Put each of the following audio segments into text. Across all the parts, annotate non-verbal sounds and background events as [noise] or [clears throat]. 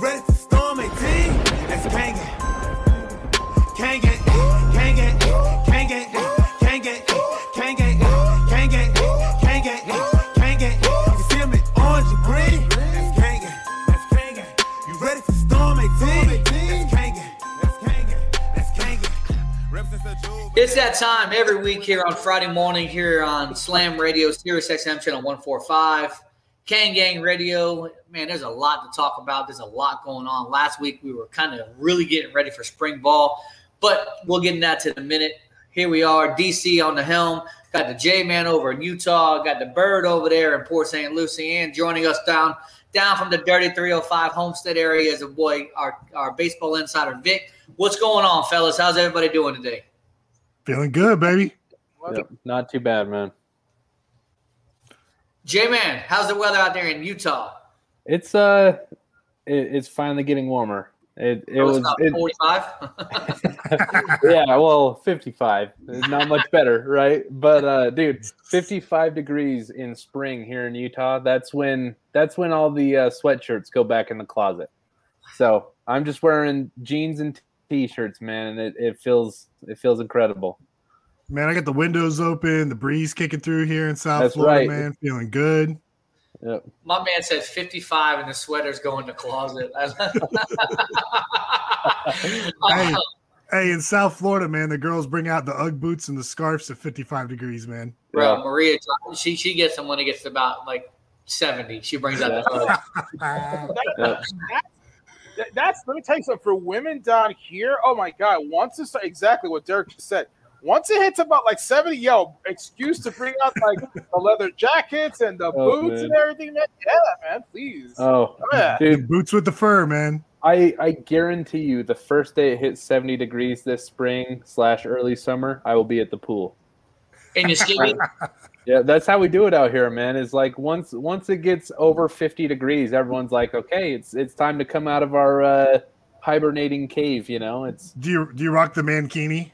Ready to storm 18? That's Kane gang. Kane gang, Kane gang, Kane gang, Kane gang, Kane gang, Kane gang, Kane gang, Kane gang. You see me orange and green, that's Kane. That's Kane. You ready for storm 18? That's. It's that time every week here on Friday morning here on Slam Radio, Sirius XM channel 145, Kane Gang Radio. Man, there's a lot to talk about. There's a lot going on. Last week we were kind of really getting ready for spring ball, but we'll get into that in a minute. Here we are, DC on the helm. Got the J Man over in Utah. Got the Bird over there in Port St. Lucie, and joining us down down from the Dirty 305 Homestead area is a boy, our our baseball insider Vic. What's going on, fellas? How's everybody doing today? Feeling good, baby. Yep, not too bad, man. J Man, how's the weather out there in Utah? It's uh, it, it's finally getting warmer. It it Oh, was 45. [laughs] yeah, well, fifty five, not much better, right? But uh, dude, fifty five degrees in spring here in Utah. That's when that's when all the uh, sweatshirts go back in the closet. So I'm just wearing jeans and t-shirts, man, and it, it feels it feels incredible. Man, I got the windows open, the breeze kicking through here in South That's Florida, right. man. Feeling good. Yep. My man says 55 and the sweaters going to closet. [laughs] Hey, hey, in South Florida, man, the girls bring out the UGG boots and the scarves at 55 degrees, man. Bro, Yeah. Maria, she she gets them when it gets about like 70. She brings out the Uggs. That- that's let me tell you something for women down here. Oh my god! Once it's exactly what Derek just said. Once it hits about like seventy, yo, excuse to bring out like [laughs] the leather jackets and the Oh, boots man. and everything. Man, yeah, man, please. Oh, yeah. dude, boots with the fur, man. I, I guarantee you the first day it hits 70 degrees this spring slash early summer, I will be at the pool. And you skinny. [laughs] Yeah, that's how we do it out here, man. Is like once once it gets over 50 degrees, everyone's like, okay, it's it's time to come out of our uh, hibernating cave. You know, it's Do you do you rock the mankini?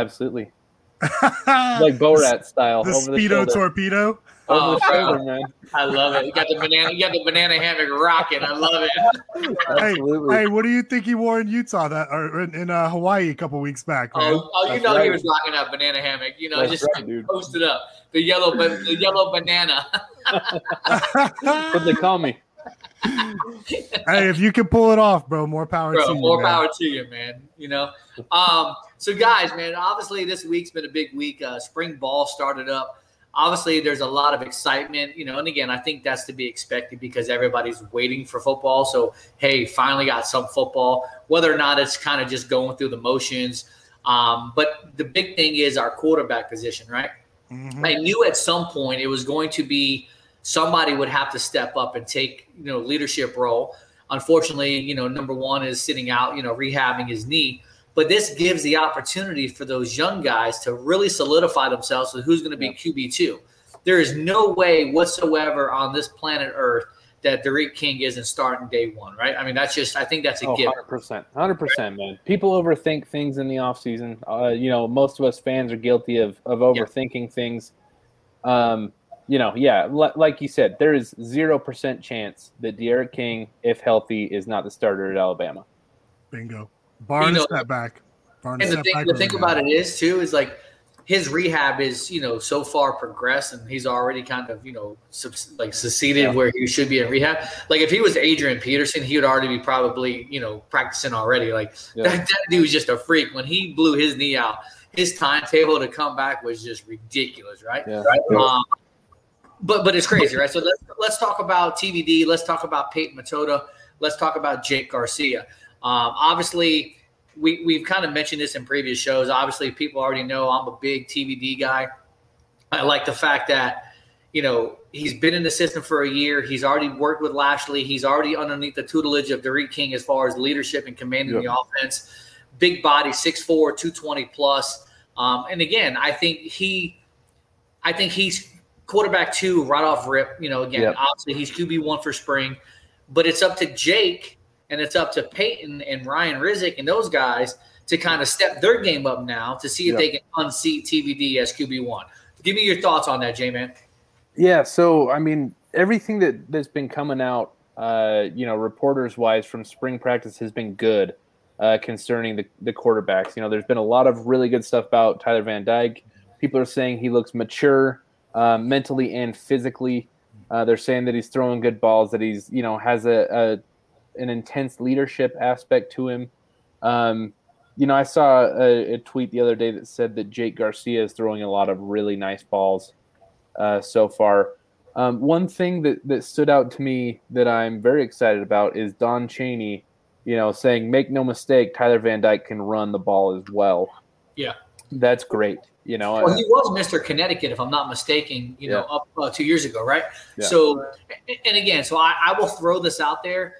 Absolutely [laughs] like Borat style the over speedo shoulder. torpedo. over Oh, the shoulder, man. I love it. You got the banana, you got the banana hammock rocking. I love it. Absolutely. Hey, what do you think he wore in Utah that or in, in uh, Hawaii a couple weeks back? Man? Oh, oh you That's know he was rocking that banana hammock. You know, That's just right, dude. posted up the yellow, ba- the yellow banana. [laughs] what they call me. hey, if you can pull it off, bro, more power Bro, to you. more man. power to you, man. You know. Um, so guys, man, obviously this week's been a big week. Uh, spring ball started up. Obviously, there's a lot of excitement, you know, and again, I think that's to be expected because everybody's waiting for football. So, hey, finally got some football, whether or not it's kind of just going through the motions. Um, but the big thing is our quarterback position, right? Mhm. I knew at some point it was going to be somebody would have to step up and take you know leadership role. Unfortunately, you know number one is sitting out, you know rehabbing his knee, but this gives the opportunity for those young guys to really solidify themselves with who's going to be QB two. There is no way whatsoever on this planet Earth that D'Eriq King isn't starting day one, right? I mean that's just I think that's a Oh, given. 100%. 100%, man. People overthink things in the offseason. Uh, you know, most of us fans are guilty of, of overthinking things. Um, you know, yeah, li- like you said, there is 0% chance that D'Eriq King, if healthy, is not the starter at Alabama. Bingo. Barn You know- step back. Barn And the thing, the thing about it is too is like his rehab is you know so far progressed and he's already kind of you know subs- like succeeded Yeah. where he should be in rehab. Like if he was Adrian Peterson, he would already be probably you know practicing already. Like Yeah. that, that dude was just a freak when he blew his knee out. His timetable to come back was just ridiculous, right? Yeah. Um, but but it's crazy, right? So let's let's talk about TVD. Let's talk about Peyton Matocha. Let's talk about Jake Garcia. Um, obviously, we we've kind of mentioned this in previous shows. Obviously, people already know I'm a big TVD guy. I like the fact that you know, he's been in the system for a year. He's already worked with Lashlee. He's already underneath the tutelage of D'Eriq King as far as leadership and commanding Yep. the offense. Big body, 6'4", 220 plus. Um, and again, I think he, I think he's quarterback two right off rip. You know, again, Yep. obviously he's QB one for spring, but it's up to Jake and it's up to Peyton and Ryan Rizk and those guys to kind of step their game up now to see if Yep. they can unseat TVD as QB one. Give me your thoughts on that, J man. Yeah, so I mean, everything that that's been coming out, uh, you know, reporters wise from spring practice has been good uh, concerning the the quarterbacks. You know, there's been a lot of really good stuff about Tyler Van Dyke. People are saying he looks mature, uh, mentally and physically. Uh, they're saying that he's throwing good balls, that he's you know has a, a an intense leadership aspect to him. Um, you know, I saw a, a tweet the other day that said that Jake Garcia is throwing a lot of really nice balls uh, so far. Um, one thing that, that stood out to me that I'm very excited about is Don Chaney, you know, saying, make no mistake, Tyler Van Dyke can run the ball as well. Yeah. That's great. You know, Well, uh, he was Mr. Connecticut, if I'm not mistaken, you know, up uh, two years ago, right? Yeah. So, and again, so I, I will throw this out there.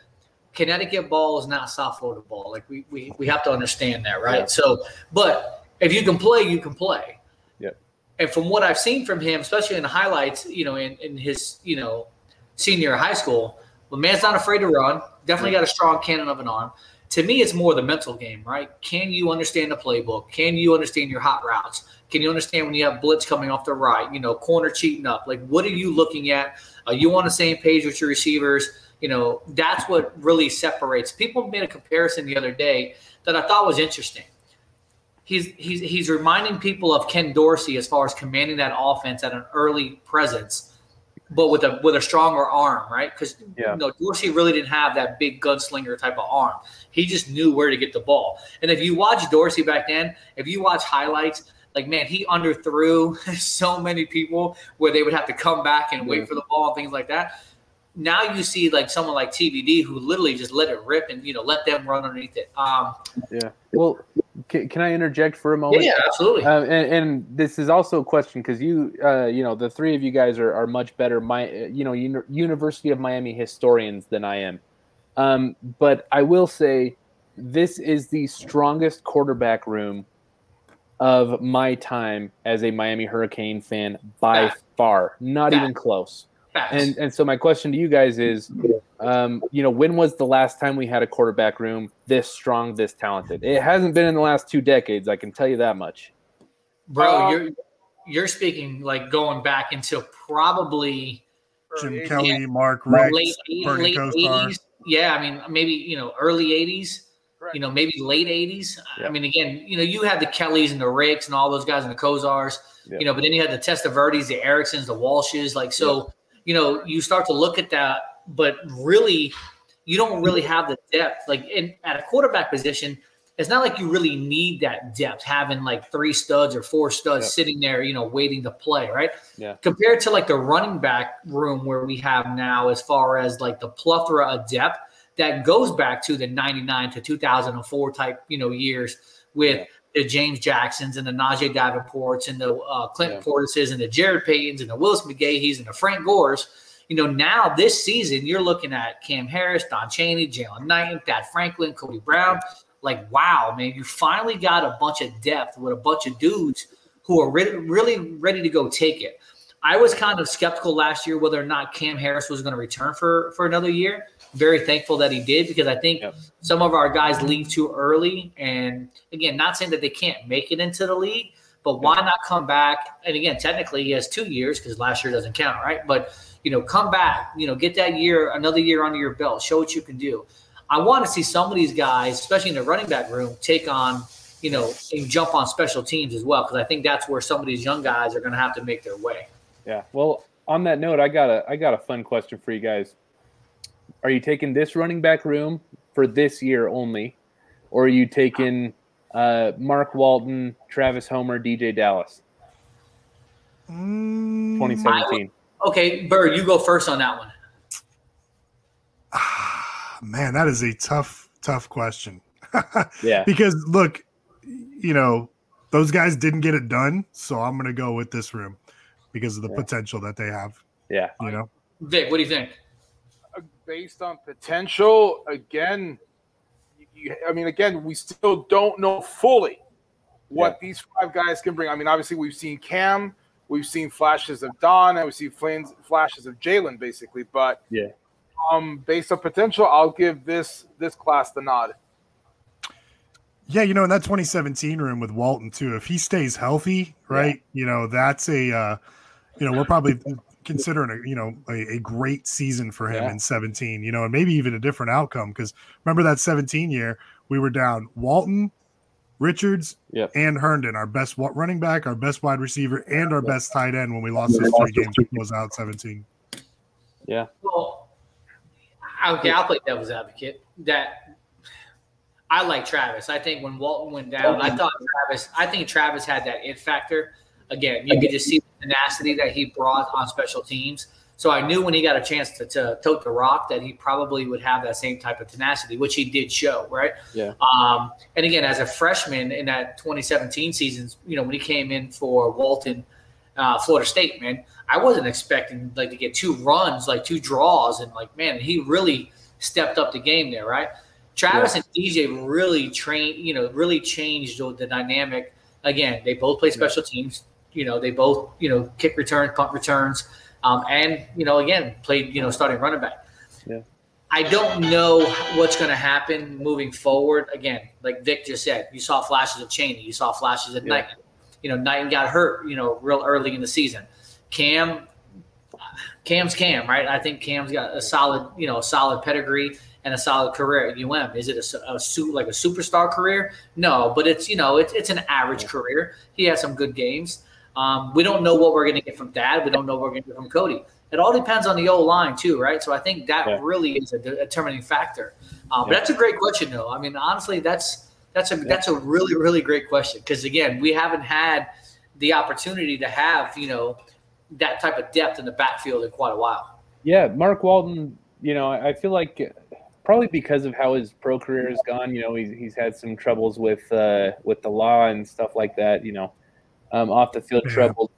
Connecticut ball is not South Florida ball. Like we, we, we have to understand that, right? Yeah. So, but if you can play, you can play. Yep. And from what I've seen from him, especially in the highlights, you know, in, in his, you know, senior high school, the man's not afraid to run. Definitely got a strong cannon of an arm. To me, it's more the mental game, right? Can you understand the playbook? Can you understand your hot routes? Can you understand when you have blitz coming off the right? You know, corner cheating up. Like, what are you looking at? Are you on the same page with your receivers? You know, that's what really separates. People made a comparison the other day that I thought was interesting. He's he's he's reminding people of Ken Dorsey as far as commanding that offense at an early presence, but with a with a stronger arm, right? Because Yeah. you know Dorsey really didn't have that big gunslinger type of arm. He just knew where to get the ball. And if you watch Dorsey back then, if you watch highlights, like man, he underthrew [laughs] so many people where they would have to come back and wait for the ball and things like that. Now you see like someone like TVD who literally just let it rip and you know let them run underneath it. Um, yeah. Well, can, can I interject for a moment? yeah, absolutely. Uh, and, and this is also a question because you, uh, you know, the three of you guys are, are much better, my, you know, uni- University of Miami historians than I am. Um, but I will say, this is the strongest quarterback room of my time as a Miami Hurricane fan by Fact. far, not Fact. even close. Facts. And and so my question to you guys is, um, you know, when was the last time we had a quarterback room this strong, this talented? It hasn't been in the last two decades. I can tell you that much. Bro, Um, you're you're speaking like going back until probably Jim Yeah. Kelly, Mark well, Rick, late Bernie late Kosar. eighties. Yeah, I mean maybe you know early eighties. Correct. You know maybe late eighties. Yeah. I mean again, you know you had the Kellys and the Ricks and all those guys and the Kosars. Yeah. You know, but then you had the Testaverdes, the Ericksons, the Walshes. Like so, you know, you start to look at that, but really, you don't really have the depth. Like in at a quarterback position, it's not like you really need that depth, having like three studs or four studs Yeah. sitting there, you know, waiting to play, right? Yeah. Compared to like the running back room where we have now, as far as like the plethora of depth that goes back to the 99 to 2004 type, you know, years with Yeah. The James Jacksons and the Najee Davenports and the uh, Clinton Yeah. Portises and the Jarrett Paytons and the Willis McGahees and the Frank Gores. You know, now this season, you're looking at Cam Harris, Don Chaney, Jalen Knight, Thad Franklin, Cody Brown. Like, wow, man, you finally got a bunch of depth with a bunch of dudes who are re- really ready to go take it. I was kind of skeptical last year whether or not Cam Harris was going to return for for another year. Very thankful that he did because I think Yep. some of our guys leave too early. And again, not saying that they can't make it into the league, but why not come back? And again, technically he has two years because last year doesn't count, right? But you know, come back, you know, get that year, another year under your belt, show what you can do. I want to see some of these guys, especially in the running back room, take on, you know, and jump on special teams as well, because I think that's where some of these young guys are going to have to make their way. Yeah. Well, on that note, I got a I got a fun question for you guys. Are you taking this running back room for this year only, or are you taking uh, Mark Walton, Travis Homer, DJ Dallas, Mm, 2017? Okay, Bird, you go first on that one. man, that is a tough, tough question. [laughs] Yeah. because look, you know, those guys didn't get it done, so I'm gonna go with this room because of the Yeah. potential that they have. Yeah. You know, Vic, what do you think? Based on potential, again, you, I mean, again, we still don't know fully what these five guys can bring. I mean, obviously, we've seen Cam, we've seen flashes of Don, and we see flames, flashes of Jalen, basically. But Yeah. um, based on potential, I'll give this this class the nod. yeah, you know, in that 2017 room with Walton too, if he stays healthy, right, you know, that's a, uh, you know, we're probably considering a, you know, a, a great season for him Yeah. in 17, you know, and maybe even a different outcome because remember that 17 year we were down Walton, Richards, Yep. and Herndon, our best running back, our best wide receiver, and our best tight end when we lost We those three games. It was out 17. Yeah. Well, okay, I'll play devil's advocate. That I like Travis. I think when Walton went down, I thought Travis. I think Travis had that it factor. Again, you could just see the tenacity that he brought on special teams. So I knew when he got a chance to, to tote the rock that he probably would have that same type of tenacity, which he did show, right? Yeah. Um, and again, as a freshman in that 2017 season, you know, when he came in for Walton, uh, Florida State, man, I wasn't expecting like to get two runs, like two draws, and like man, he really stepped up the game there, right? Travis and DJ really trained, you know, really changed the, the dynamic. Again, they both play special teams. You know, they both, you know, kick returns, punt returns, um, and you know, again, played, you know, starting running back. Yeah. I don't know what's going to happen moving forward. Again, like Vic just said, you saw flashes of Chaney, you saw flashes of Yeah. Knight. You know, Knight got hurt, you know, real early in the season. Cam, Cam's Cam, right? I think Cam's got a solid, you know, a solid pedigree and a solid career at UM. Is it a, a su- like a superstar career? No, but it's you know, it's it's an average career. He has some good games. Um, we don't know what we're going to get from Thad. We don't know what we're going to get from Cody. It all depends on the old line too, right? So I think that Yeah. really is a determining factor. Um, But that's a great question, though. I mean, honestly, that's that's a that's a really really great question because again, we haven't had the opportunity to have you know that type of depth in the backfield in quite a while. Yeah, Mark Walton, you know, I I feel like probably because of how his pro career has gone, you know, he's, he's had some troubles with uh, with the law and stuff like that, you know, um, off the field Yeah. trouble.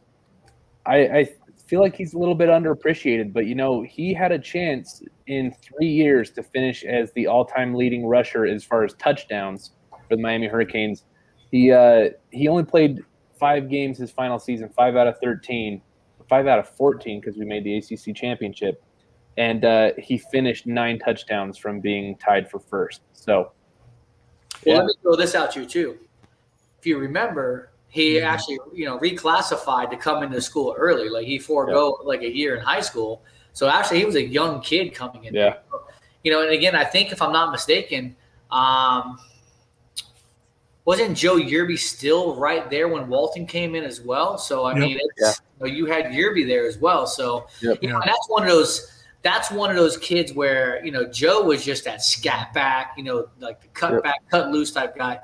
I, I feel like he's a little bit underappreciated, but you know, he had a chance in three years to finish as the all-time leading rusher as far as touchdowns for the Miami Hurricanes. He uh, he only played five games his final season, five out of thirteen, five out of fourteen because we made the ACC championship, and uh, he finished nine touchdowns from being tied for first. So, Well, yeah, let me throw this out to you too. If you remember, he Mhm. actually you know reclassified to come into school early. Like he forego like a year in high school. So actually, he was a young kid coming in. Yeah. You know, and again, I think if I'm not mistaken, um, wasn't Joe Yearby still right there when Walton came in as well? So I Yep. mean, it's, you, know, you had Yearby there as well. So Yep. you know, Yeah. that's one of those. That's one of those kids where you know Joe was just that scat back, you know, like the cut Yep. back, cut loose type guy,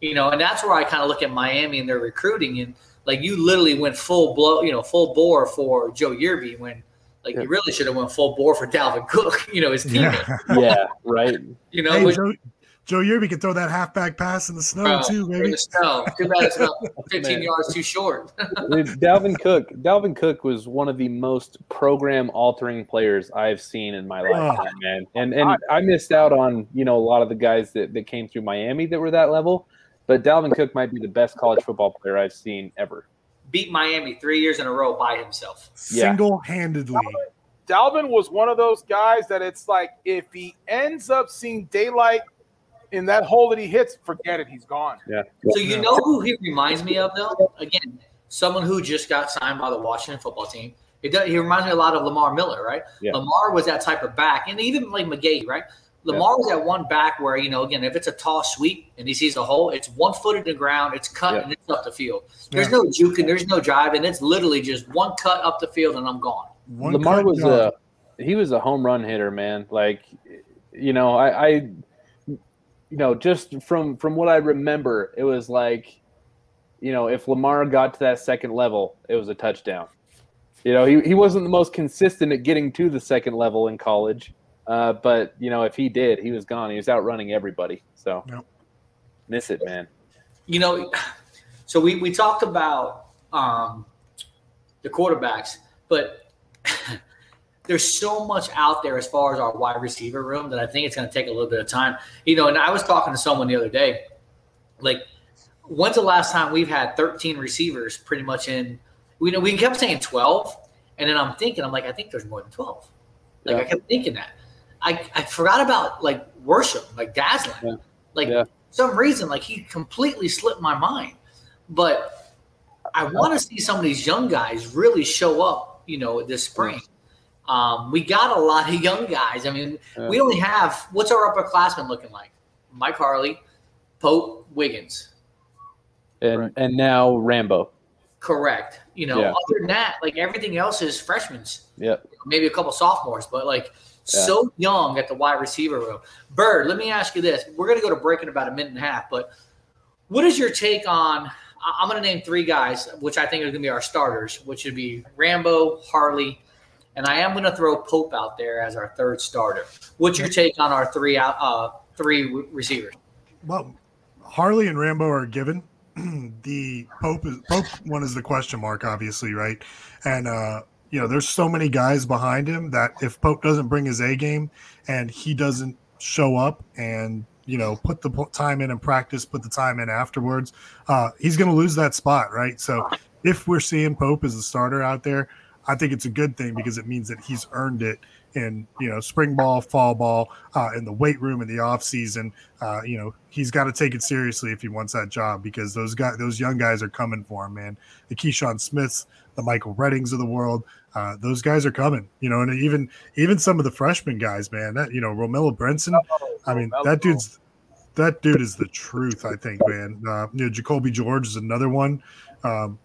you know, and that's where I kind of look at Miami and their recruiting and like you literally went full blow, you know, full bore for Joe Yearby when like you really should have went full bore for Dalvin Cook, [laughs] you know, his teammate, Yeah. [laughs] yeah, right. you know, Hey, which- Joe, Joe Yearby can throw that halfback pass in the snow bro, too, in the snow. Too bad it's about [laughs] 15 Man. yards too short. Dude, Dalvin Cook. Dalvin Cook was one of the most program-altering players I've seen in my ah. lifetime, man. And and I missed out on you know a lot of the guys that, that came through Miami that were that level, but Dalvin Cook might be the best college football player I've seen ever. Beat Miami three years in a row by himself. Yeah. Single-handedly. Dalvin was one of those guys that it's like if he ends up seeing daylight in that hole that he hits, forget it, he's gone. Yeah. So you know who he reminds me of, though. Again, someone who just got signed by the Washington football team. It does, he reminds me a lot of Lamar Miller, right? Yeah. Lamar was that type of back, and even like McGahee, right? Lamar was that one back where you know, again, if it's a toss sweep and he sees a hole, it's one foot in the ground, it's cut Yeah. and it's up the field. There's Yeah. no juking, there's no driving. It's literally just one cut up the field and I'm gone. One Lamar cut was job. a he was a home run hitter, man. Like, you know, I, I, you know, just from from what I remember, it was like, you know, if Lamar got to that second level, it was a touchdown. You know, he, he wasn't the most consistent at getting to the second level in college, uh, but you know, if he did, he was gone. He was outrunning everybody. So, Yep. miss it, man. you know, so we, we talked about um, the quarterbacks, but [laughs] there's so much out there as far as our wide receiver room that I think it's going to take a little bit of time. You know, and I was talking to someone the other day, like, when's the last time we've had 13 receivers pretty much in? We know we kept saying 12, and then I'm thinking, I'm like, I think there's more than 12. Like Yeah. I kept thinking that. I, I forgot about like Worsham, like Dazalin. Yeah. Like Yeah. some reason, like he completely slipped my mind. But I want to see some of these young guys really show up, you know, this spring. Um, we got a lot of young guys. I mean, Yeah. we only have what's our upperclassmen looking like? Mike Harley, Pope, Wiggins. And and now Rambo. Correct. You know, Yeah. other than that, like everything else is freshmen. Yeah. maybe a couple sophomores, but like so young at the wide receiver room. Bird, let me ask you this. We're going to go to break in about a minute and a half, but what is your take on? I'm going to name three guys, which I think are going to be our starters, which would be Rambo, Harley, and I am going to throw Pope out there as our third starter. What's your take on our three out, uh, three receivers? Well, Harley and Rambo are given. [clears throat] the Pope is Pope one is the question mark, obviously, right? And uh, you know, there's so many guys behind him that if Pope doesn't bring his A game and he doesn't show up and you know put the time in and practice, put the time in afterwards, uh, he's going to lose that spot, right? So if we're seeing Pope as a starter out there, I think it's a good thing because it means that he's earned it in you know spring ball, fall ball, uh, in the weight room in the off season. Uh, you know he's got to take it seriously if he wants that job because those guys, those young guys are coming for him, man. The Keyshawn Smiths, the Michael Reddings of the world, uh, those guys are coming. You know, and even even some of the freshman guys, man. That you know Romello Brinson. I mean that dude's that dude is the truth. I think, man. Uh, you know, Jacoby George is another one. Um,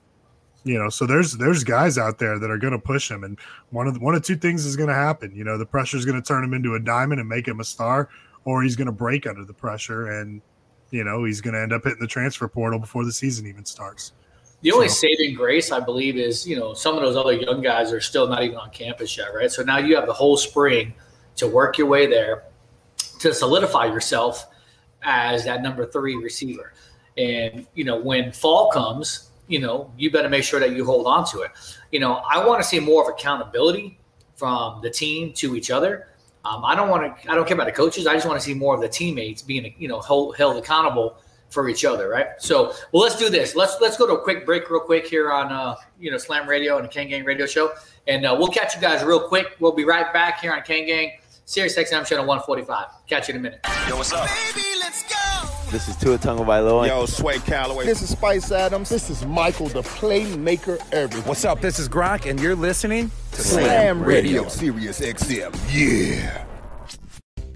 you know, so there's there's guys out there that are going to push him, and one of the, one of two things is going to happen. You know, the pressure is going to turn him into a diamond and make him a star, or he's going to break under the pressure, and you know he's going to end up hitting the transfer portal before the season even starts. The only So- saving grace, I believe, is you know some of those other young guys are still not even on campus yet, right? So now you have the whole spring to work your way there to solidify yourself as that number three receiver. And you know when fall comes, you know you better make sure that you hold on to it. You know I want to see more of accountability from the team to each other. Um, I don't want to. I don't care about the coaches. I just want to see more of the teammates being, you know, hold, held accountable for each other, right? So, well, let's do this. Let's let's go to a quick break, real quick here on uh, you know Slam Radio and the Kane Gang Radio Show, and uh, we'll catch you guys real quick. We'll be right back here on Kane Gang, Sirius XM channel 145. Catch you in a minute. Yo, what's up? This is Tua Tagovailoa. Yo, Sway Calloway. This is Spice Adams. This is Michael, the playmaker everything. What's up? This is Gronk, and you're listening to Slam Radio. Radio Sirius XM. Yeah.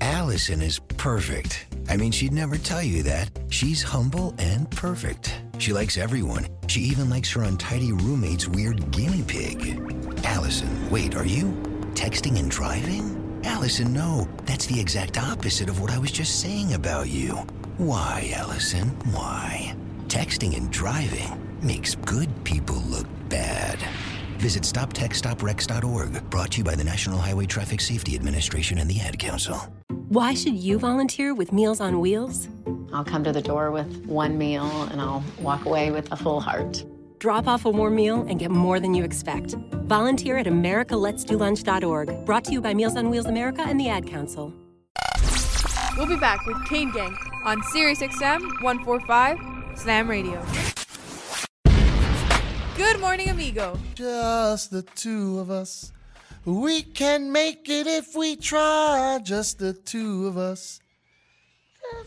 Allison is perfect. I mean, she'd never tell you that. She's humble and perfect. She likes everyone. She even likes her untidy roommate's weird guinea pig. Allison, wait, are you texting and driving? Allison, no. That's the exact opposite of what I was just saying about you. Why, Allison? Why? Texting and driving makes good people look bad. Visit StopTextsStopWrecks.org, brought to you by the National Highway Traffic Safety Administration and the Ad Council. Why should you volunteer with Meals on Wheels? I'll come to the door with one meal and I'll walk away with a full heart. Drop off a warm meal and get more than you expect. Volunteer at americaletsdolunch.org, brought to you by Meals on Wheels America and the Ad Council. We'll be back with Kane Gang on Sirius XM 145 Slam Radio. Good morning, amigo. Just the two of us. We can make it if we try. Just the two of us.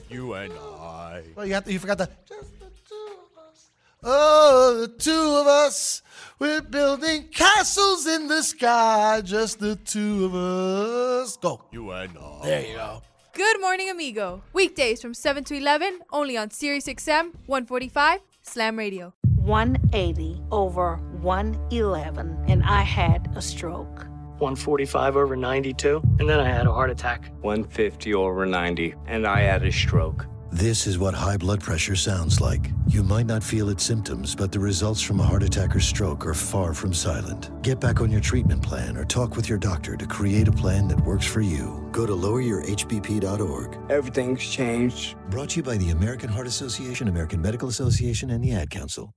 You and I. Oh, you have to, you forgot the. Just the two of us. Oh, the two of us. We're building castles in the sky. Just the two of us. Go. You and I. There you go. Good morning, amigo. Weekdays from 7 to 11, only on Sirius XM 145 Slam Radio. 180 over 111, and I had a stroke. 145 over 92, and then I had a heart attack. 150 over 90, and I had a stroke. This is what high blood pressure sounds like. You might not feel its symptoms, but the results from a heart attack or stroke are far from silent. Get back on your treatment plan or talk with your doctor to create a plan that works for you. Go to loweryourhbp.org. Everything's changed. Brought to you by the American Heart Association, American Medical Association, and the Ad Council.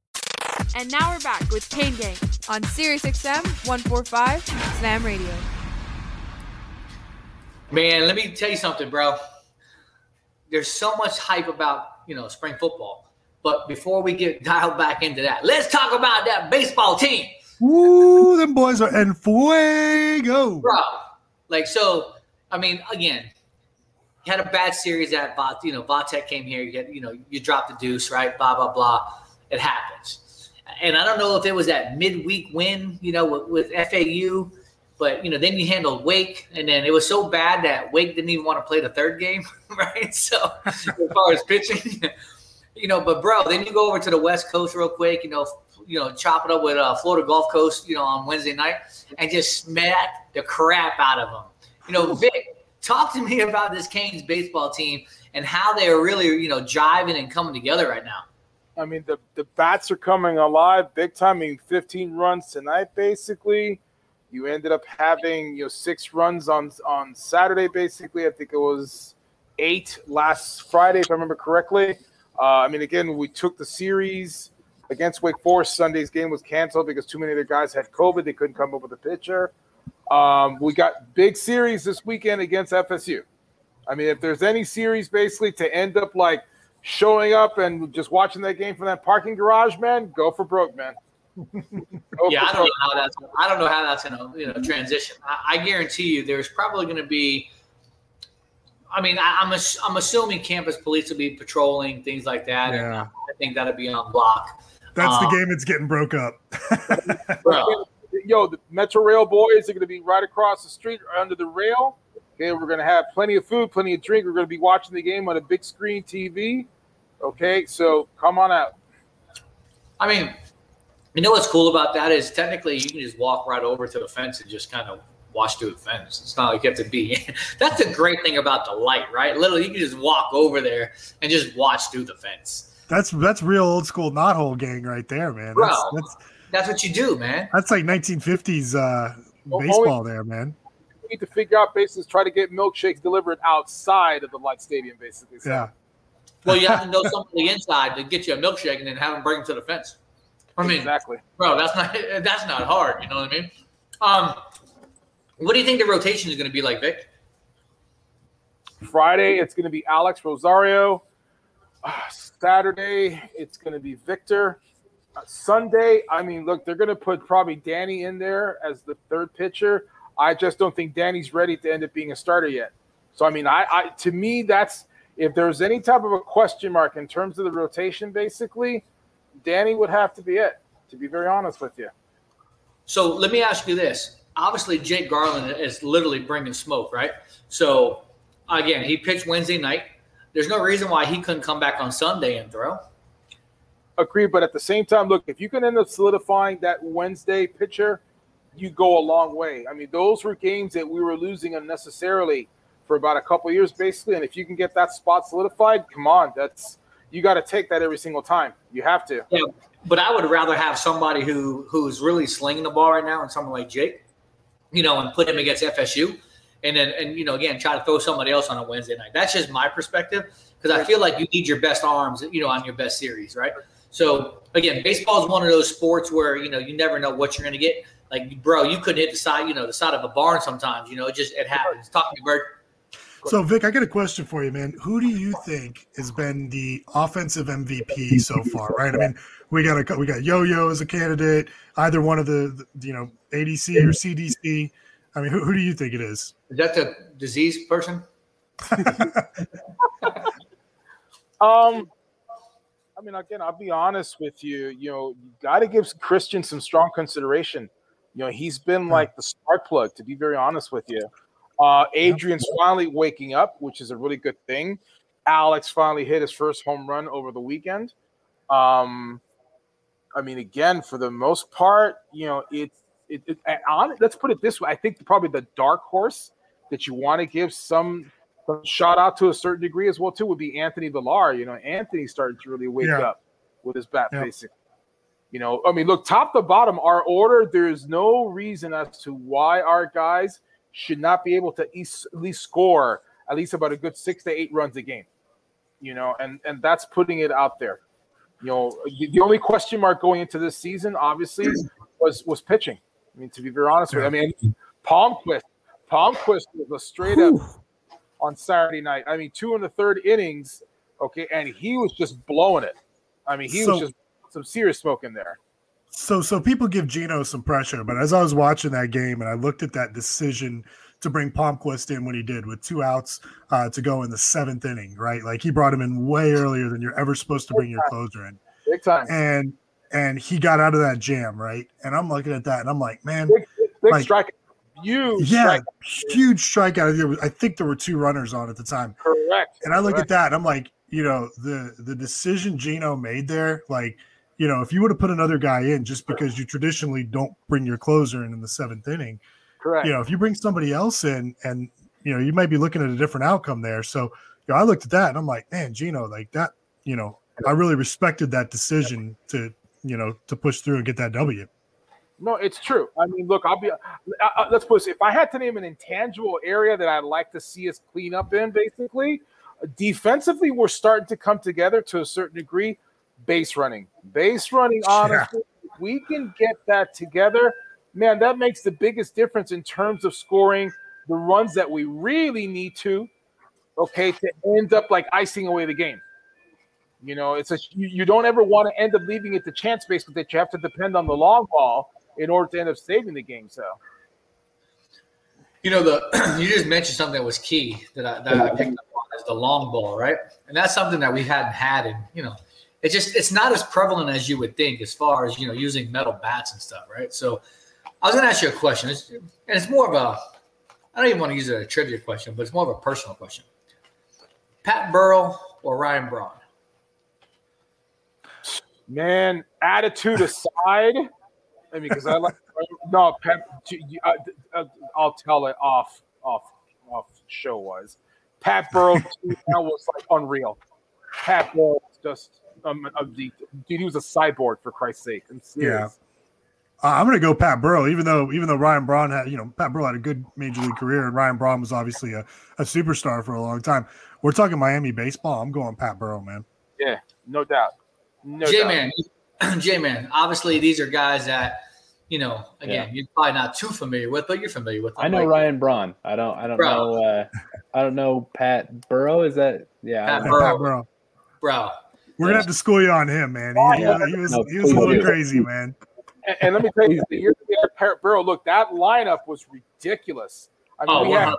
And now we're back with Kane Gang on Sirius XM 145 Slam Radio. Man, let me tell you something, bro. There's so much hype about, you know, spring football. But before we get [laughs] dialed back into that, let's talk about that baseball team. Woo, them boys are en fuego. Bro, like, so, I mean, again, you had a bad series at Vot, you know, Vatek came here, you get, you know, you dropped the deuce, right? Blah, blah, blah. It happens. And I don't know if it was that midweek win, you know, with, with FAU, but, you know, then you handled Wake, and then it was so bad that Wake didn't even want to play the third game, [laughs] right? So, as far as pitching, [laughs] you know, but bro, then you go over to the West Coast real quick, you know, you know, chop it up with uh, Florida Gulf Coast, you know, on Wednesday night, and just smack the crap out of them. You know, Vic, talk to me about this Canes baseball team and how they are really, you know, jiving and coming together right now. I mean, the, the bats are coming alive big time. I mean, 15 runs tonight, basically. You ended up having, you know, six runs on on Saturday, basically. I think it was eight last Friday, if I remember correctly. Uh, I mean, again, we took the series against Wake Forest. Sunday's game was canceled because too many of their guys had COVID. They couldn't come up with a pitcher. Um, we got big series this weekend against FSU. I mean, if there's any series basically to end up like showing up and just watching that game from that parking garage, man, go for broke, man. Yeah, I don't know how that's. I don't know how that's going to you know transition. I, I guarantee you, there's probably going to be. I mean, I, am I'm, I'm assuming campus police will be patrolling things like that. Yeah. And I think that'll be on block. That's Um, the game that's getting broke up. [laughs] bro. Yo, the Metro Rail boys are going to be right across the street under the rail. Okay, we're going to have plenty of food, plenty of drink. We're going to be watching the game on a big screen TV. Okay, so come on out. I mean, you know what's cool about that is technically you can just walk right over to the fence and just kind of watch through the fence. It's not like you have to be. [laughs] That's the great thing about the light, right? Literally, you can just walk over there and just watch through the fence. That's that's real old school knothole gang right there, man. Bro, That's that's, That's what you do, man. that's like 1950s uh, Well, baseball always- there, man. We need to figure out basically try to get milkshakes delivered outside of the light stadium, basically. So Yeah. Well, you have to know someone on the inside to get you a milkshake and then have them bring them to the fence. I mean, exactly. bro, that's not [laughs] that's not hard. You know what I mean? Um, what do you think the rotation is going to be like, Vic? Friday, it's going to be Alex Rosario. Uh, Saturday, it's going to be Victor. Uh, Sunday, I mean, look, they're going to put probably Danny in there as the third pitcher. I just don't think Danny's ready to end up being a starter yet. So, I mean, I, I to me, that's if there's any type of a question mark in terms of the rotation, basically, Danny would have to be it. To be very honest with you. So let me ask you this. Obviously, Jake Garland is literally bringing smoke, right? So again, he pitched Wednesday night. There's no reason why he couldn't come back on Sunday and throw. Agree, but at the same time, look, if you can end up solidifying that Wednesday pitcher, you go a long way. I mean, those were games that we were losing unnecessarily for about a couple years, basically. And if you can get that spot solidified, come on, that's you got to take that every single time. You have to. Yeah, but I would rather have somebody who who's really slinging the ball right now, and someone like Jake, you know, and put him against FSU, and then and you know again try to throw somebody else on a Wednesday night. That's just my perspective because I feel like you need your best arms, you know, on your best series, right? So again, baseball is one of those sports where you know you never know what you're going to get. Like, bro, you couldn't hit the side, you know, the side of a barn sometimes. You know, it just it happens. Talk to Bird. So, Vic, I got a question for you, man. Who do you think has been the offensive MVP so far? Right? I mean, we got a we got Yo-Yo as a candidate. Either one of the, the you know ADC or CDC. I mean, who, who do you think it is? Is that the disease person? [laughs] Um, I mean, again, I'll be honest with you. You know, you got to give Christian some strong consideration. You know, he's been like the spark plug. To be very honest with you, uh, Adrian's finally waking up, which is a really good thing. Alex finally hit his first home run over the weekend. Um, I mean, again, for the most part, you know, it's it, it, on, let's put it this way. I think probably the dark horse that you want to give some, some shout out to a certain degree as well too would be Anthony Villar. You know, Anthony started to really wake Yeah. up with his bat, Yeah. basically. You know, I mean, look, top to bottom, our order, there's no reason as to why our guys should not be able to at least score at least about a good six to eight runs a game. You know, and and that's putting it out there. You know, the, only question mark going into this season, obviously, [clears throat] was was pitching. I mean, to be very honest with you, I mean, Palmquist, Palmquist was a straight up on Saturday night. I mean, two in the third innings, okay, and he was just blowing it. I mean, he was just some serious smoke in there. So so people give Gino some pressure, but as I was watching that game and I looked at that decision to bring Palmquist in when he did with two outs uh, to go in the seventh inning, right? Like he brought him in way earlier than you're ever supposed to bring your closer in. Big time. And and he got out of that jam, right? And I'm looking at that and I'm like, man, Big, big like, strike. Huge. yeah, strike. huge strikeout. There I think there were two runners on at the time. Correct. And I look Correct. at that and I'm like, you know, the the decision Gino made there, like, you know, if you would have put another guy in just because you traditionally don't bring your closer in in the seventh inning, Correct. you know, if you bring somebody else in and you know, you might be looking at a different outcome there. So, you know, I looked at that and I'm like, man, Gino, like that, you know, I really respected that decision to, you know, to push through and get that W. No, it's true. I mean, look, I'll be. Uh, uh, let's put this: if I had to name an intangible area that I'd like to see us clean up in, basically, defensively, we're starting to come together to a certain degree. Base running, base running. Honestly, if we can get that together, man, that makes the biggest difference in terms of scoring the runs that we really need to. Okay, to end up like icing away the game. You know, it's a you, you don't ever want to end up leaving it to chance based, but that you have to depend on the long ball in order to end up saving the game. So You know, the [clears throat] you just mentioned something that was key that I, that I picked up on is the long ball, right? And that's something that we hadn't had, in you know, it's just it's not as prevalent as you would think as far as you know using metal bats and stuff, right? So, I was going to ask you a question, it's, and it's more of a I don't even want to use it a trivia question, but it's more of a personal question. Pat Burrell or Ryan Braun? man, attitude aside, I mean, because I like [laughs] no, you- uh, uh, I'll tell it off off off show was Pat Burrell now was like unreal. Pat Burrell was just um, of the dude. He was a cyborg for Christ's sake. I'm serious. Uh, I'm going to go Pat Burrell, even though even though Ryan Braun had, you know, Pat Burrell had a good major league career, and Ryan Braun was obviously a, a superstar for a long time. We're talking Miami baseball. I'm going Pat Burrell, man. Yeah, no doubt. No J man, [clears throat] J Man. Obviously, these are guys that you know. Again, you're probably not too familiar with, but you're familiar with. Them. I know Like, Ryan Braun. I don't. I don't Bro. know. Uh, I don't know Pat Burrell. Is that? Yeah. I Pat don't Yeah, know. Burrow. Pat Burrell. bro. We're gonna have to school you on him, man. He, he, he was No, he was a little do. crazy, man. And, and let me tell you, the year we had Pat Burrell, look, that lineup was ridiculous. I mean, Oh, we had 100%.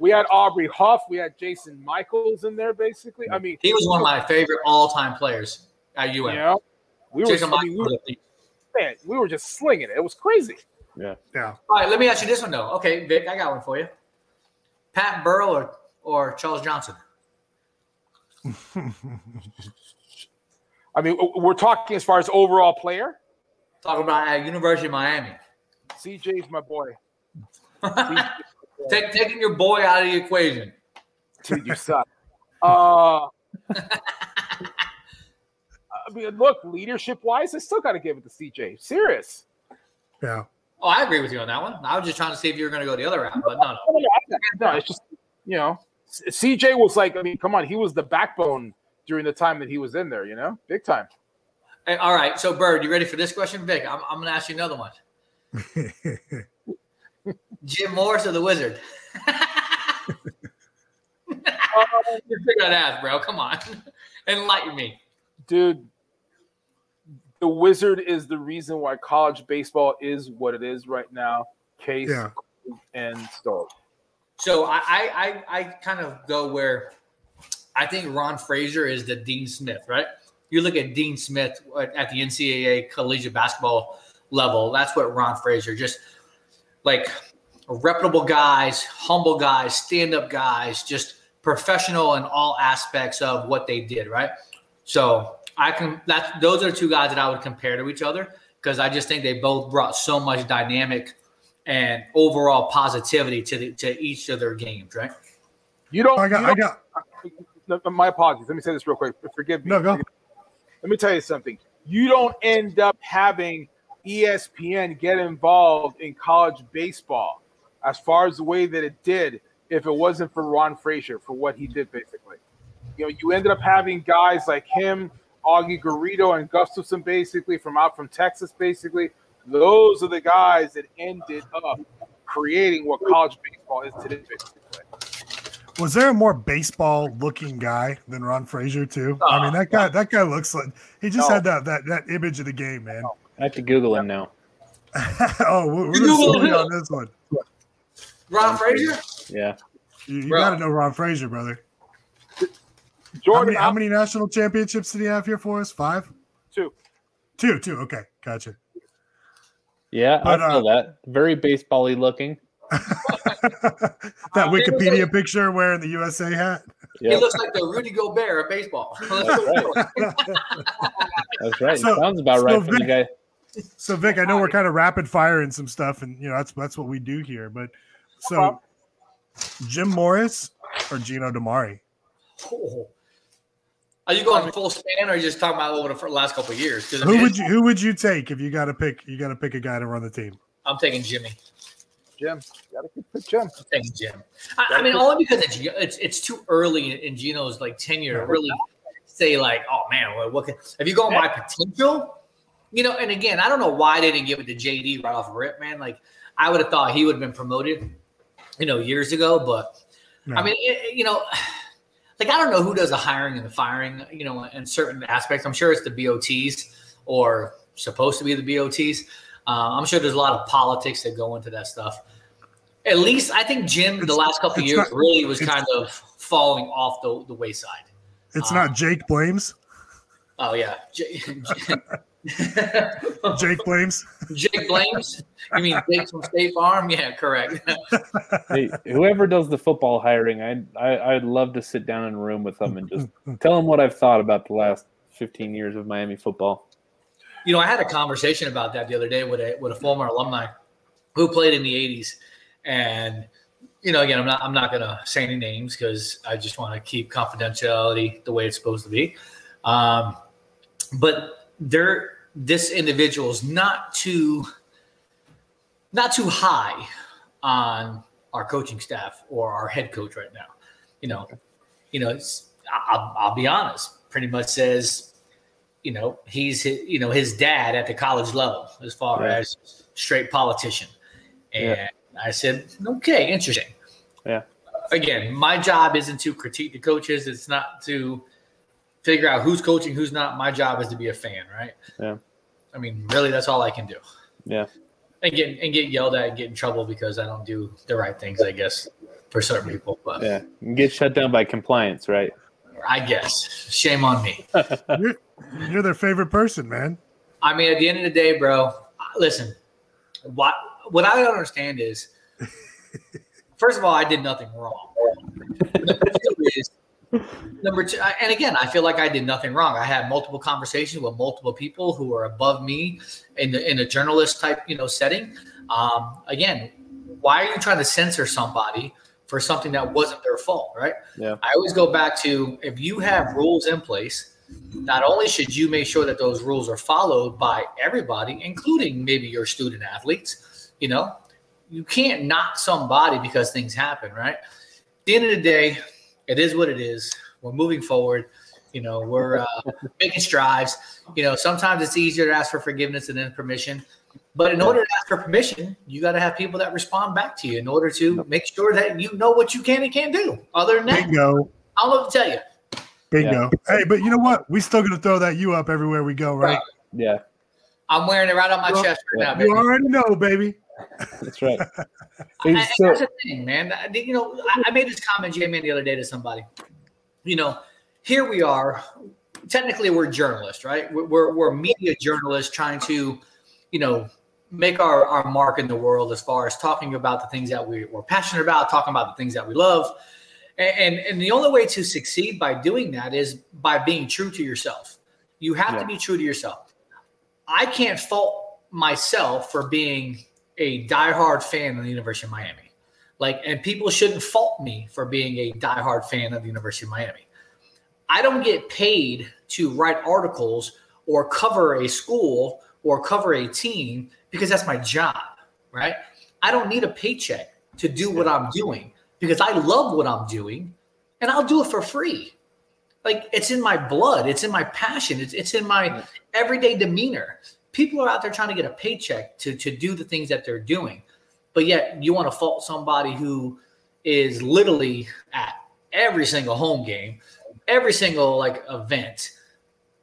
we had Aubrey Huff, we had Jason Michaels in there, basically. I mean, He was one of my favorite all-time players at UM. You know, we were, Jason I mean, we, were man, we were just slinging it. It was crazy. Yeah. Yeah. All right, let me ask you this one though. Okay, Vic, I got one for you. Pat Burrell or, or Charles Johnson? [laughs] I mean, we're talking as far as overall player. Talking about at University of Miami. CJ's my boy. [laughs] Take, taking your boy out of the equation. Dude, you suck. Uh, [laughs] I mean, look, leadership wise, I still got to give it to CJ. Serious. Yeah. Oh, I agree with you on that one. I was just trying to see if you were going to go the other route, but no, no. No, it's just you know, CJ was like, I mean, come on, he was the backbone during the time that he was in there. You know, big time. Hey, all right, so Bird, you ready for this question, Vic? I'm, I'm going to ask you another one. [laughs] Jim Morris or the Wizard? [laughs] [laughs] You're figuring that out, bro. Come on, enlighten me. dude the wizard is the reason why college baseball is what it is right now case Yeah. and Stoll. So I, I, I, I kind of go where I think Ron Fraser is the Dean Smith, right? You look at Dean Smith at at the NCAA collegiate basketball level. That's what Ron Fraser just like reputable guys, humble guys, stand up guys, just professional in all aspects of what they did, right? So I can that those are the two guys that I would compare to each other because I just think they both brought so much dynamic and overall positivity to the, to each of their games, right? You don't. I got. you I don't- got. No, my apologies. Let me say this real quick. Forgive me. No, go. Let me tell you something. You don't end up having ESPN get involved in college baseball as far as the way that it did if it wasn't for Ron Fraser for what he did basically. You know, you ended up having guys like him, Augie Garrido and Gustafson, basically from out from Texas, basically. Those are the guys that ended up creating what college baseball is today. Basically. Was there a more baseball looking guy than Ron Fraser too? I mean that guy that guy looks like he just No. had that that that image of the game, man. I have to Google him now. [laughs] oh, we're, we're gonna Google him. on this one. Ron Fraser? Yeah. You, you got to know Ron Fraser, brother. how, Jordan, many, how many national championships did he have here for us? Five, two, two, two. Okay, gotcha. Yeah, But, I know uh, that. Very baseball-y looking. [laughs] That Wikipedia picture wearing the USA hat. He looks like the Rudy Gobert of baseball. [laughs] That's right. So- Sounds about so right for the Vic- guy. So Vic, I know we're kind of rapid firing some stuff, and you know that's that's what we do here. But so Jim Morris or Gino DiMare? Oh. Are you going full span, or are you just talking about over the last couple of years? 'Cause, I Who mean, would you who would you take if you got to pick? You got to pick a guy to run the team. I'm taking Jimmy. Jim, gotta pick Jim. I'm Jim. I, I mean, only because it's, it's it's too early in Gino's like tenure to really say like, oh man, what, what can, if you go by potential, you know. And again, I don't know why they didn't give it to JD right off the rip, man. Like I would have thought he would have been promoted, you know, years ago. But I mean, it, you know, [sighs] like I don't know who does the hiring and the firing, you know, in certain aspects. I'm sure it's the BOTs or supposed to be the BOTs. Uh, I'm sure there's a lot of politics that go into that stuff. At least I think Jim, the last couple of years, not- really was kind of falling off the, the wayside. It's not Jake Blames. Oh yeah, J- [laughs] [laughs] Jake Blames. Jake blames. You mean Jake from State Farm? Yeah, correct. [laughs] hey, whoever does the football hiring, I, I I'd love to sit down in a room with them and just tell them what I've thought about the last 15 years of Miami football. You know, I had a conversation about that the other day with a with a former alumni who played in the '80s, and you know, again, I'm not I'm not to say any names because I just want to keep confidentiality the way it's supposed to be. Um, but there, this individual is not too not too high on our coaching staff or our head coach right now. You know, you know, I'll, I'll be honest. Pretty much says, you know, he's hi- you know his dad at the college level as far Yeah. as straight politician. And Yeah. I said, okay, interesting. Yeah. Again, my job isn't to critique the coaches. It's not to figure out who's coaching, who's not. My job is to be a fan, right? Yeah. I mean, really, that's all I can do. Yeah. And get and get yelled at and get in trouble because I don't do the right things, I guess, for certain people. But Yeah. And get shut down by compliance, right? I guess shame on me. [laughs] You're, you're their favorite person, man. I mean, at the end of the day, bro, listen, what what I don't understand is, [laughs] first of all, I did nothing wrong. Number two is, number two, and again, I feel like I did nothing wrong. I had multiple conversations with multiple people who are above me in the in a journalist type, you know, setting. Um, again, why are you trying to censor somebody for something that wasn't their fault, right? Yeah. I always go back to if you have rules in place, not only should you make sure that those rules are followed by everybody, including maybe your student athletes, you know, you can't knock somebody because things happen, right? At the end of the day, it is what it is. We're moving forward. You know, we're uh, [laughs] making strides. You know, sometimes it's easier to ask for forgiveness and then permission. But in order to ask for permission, you got to have people that respond back to you in order to make sure that you know what you can and can't do. Other than that, Bingo. I don't know what to tell you. Bingo. Hey, but you know what? We still gonna throw that you up everywhere we go, right? Yeah. I'm wearing it right on my Well, chest right now, baby. You already know, baby. That's right. [laughs] And Hey, so- that's the thing, man. I- You know, I, I made this comment, J-Man, the other day to somebody. You know, here we are. Technically, we're journalists, right? We're, we're, we're media journalists trying to, you know, make our, our mark in the world as far as talking about the things that we, we're passionate about, talking about the things that we love. And, and, and the only way to succeed by doing that is by being true to yourself. You have to be true to yourself. I can't fault myself for being a diehard fan of the University of Miami. Like, and people shouldn't fault me for being a diehard fan of the University of Miami. I don't get paid to write articles or cover a school or cover a team because that's my job, right? I don't need a paycheck to do what I'm doing because I love what I'm doing and I'll do it for free. like it's in my blood, it's in my passion, it's it's in my everyday demeanor. People are out there trying to get a paycheck to to do the things that they're doing, but yet you want to fault somebody who is literally at every single home game, every single like event,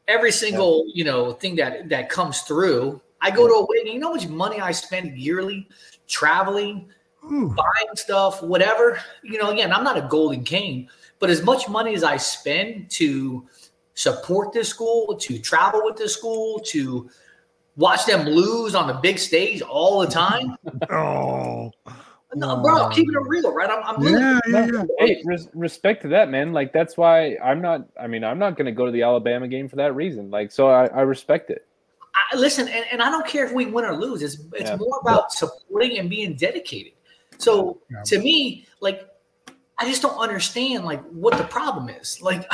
every single you know thing that that comes through. I go to a wedding. You know how much money I spend yearly traveling, buying stuff, whatever. You know, again, I'm not a golden cane, but as much money as I spend to support this school, to travel with this school, to watch them lose on the big stage all the time. [laughs] oh. No, bro, I'm keeping it real, right? I'm, I'm literally- Hey, res- respect to that, man. Like that's why I'm not. I mean, I'm not going to go to the Alabama game for that reason. Like, so I, I respect it. I, listen, and, and I don't care if we win or lose. It's it's Yeah. more about supporting and being dedicated. So to me, like I just don't understand like what the problem is. Like [laughs]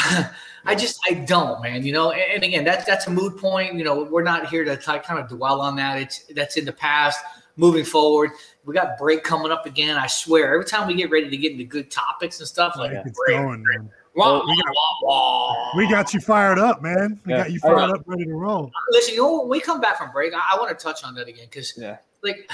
I just I don't, man. You know, and, and again, that's that's a mood point. You know, we're not here to t- kind of dwell on that. It's that's in the past. Moving forward, we got break coming up again. I swear, every time we get ready to get into good topics and stuff, like It's break, going, man. wah, we, got, wah, wah. we got you fired up, man. We Yeah. got you I- fired up, ready to roll. Listen, you know, when we come back from break, I, I want to touch on that again because, yeah. like,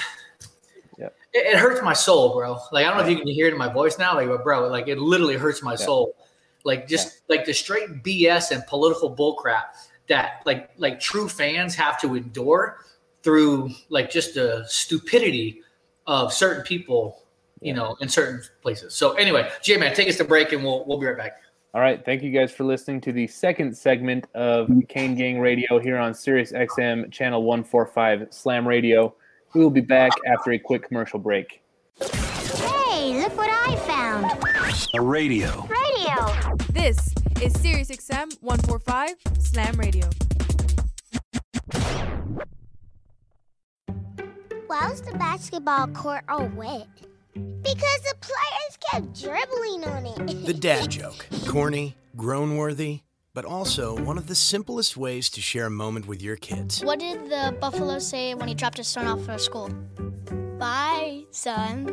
it, it hurts my soul, bro. Like, I don't know if you can hear it in my voice now, like, but bro, like, it literally hurts my soul. Like, just like the straight BS and political bullcrap that, like, like true fans have to endure through, like, just the stupidity of certain people, you know, in certain places. So, anyway, J man, take us to break, and we'll we'll be right back. All right. Thank you guys for listening to the second segment of Kane Gang Radio here on Sirius XM channel 145 Slam Radio. We will be back after a quick commercial break. Hey, look what I found. A radio. Radio. This is Sirius XM 145 Slam Radio. Why was the basketball court all wet? Because the players kept dribbling on it. The dad joke. Corny, grown worthy, but also one of the simplest ways to share a moment with your kids. What did the buffalo say when he dropped his son off for school? Bye, son.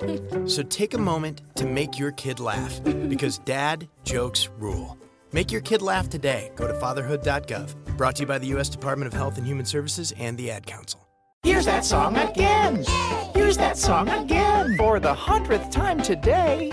[laughs] So take a moment to make your kid laugh because dad jokes rule. Make your kid laugh today. Go to fatherhood.gov. Brought to you by the U.S. Department of Health and Human Services and the Ad Council. Here's that song again. Here's that song again. For the hundredth time today.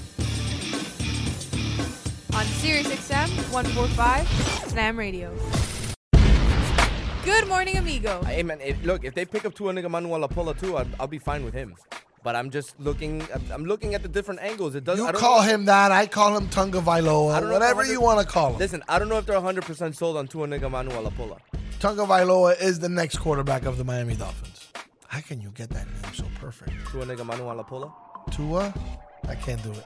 on Sirius XM 145 Slam Radio. Good morning, amigo. Hey man, if, look, if they pick up Tua Nigga Manuel Apola too, I'll, I'll be fine with him. But I'm just looking. I'm, I'm looking at the different angles. It doesn't. You I call know- him that. I call him Tunga I Vailoa. don't know if Whatever you want to call him. Listen, I don't know if they're 100 percent sold on Tua Nigga Manuel Apola. Tunga Vailoa is the next quarterback of the Miami Dolphins. How can you get that name so perfect? Tua Nigga Manuel Apola. Tua? I can't do it.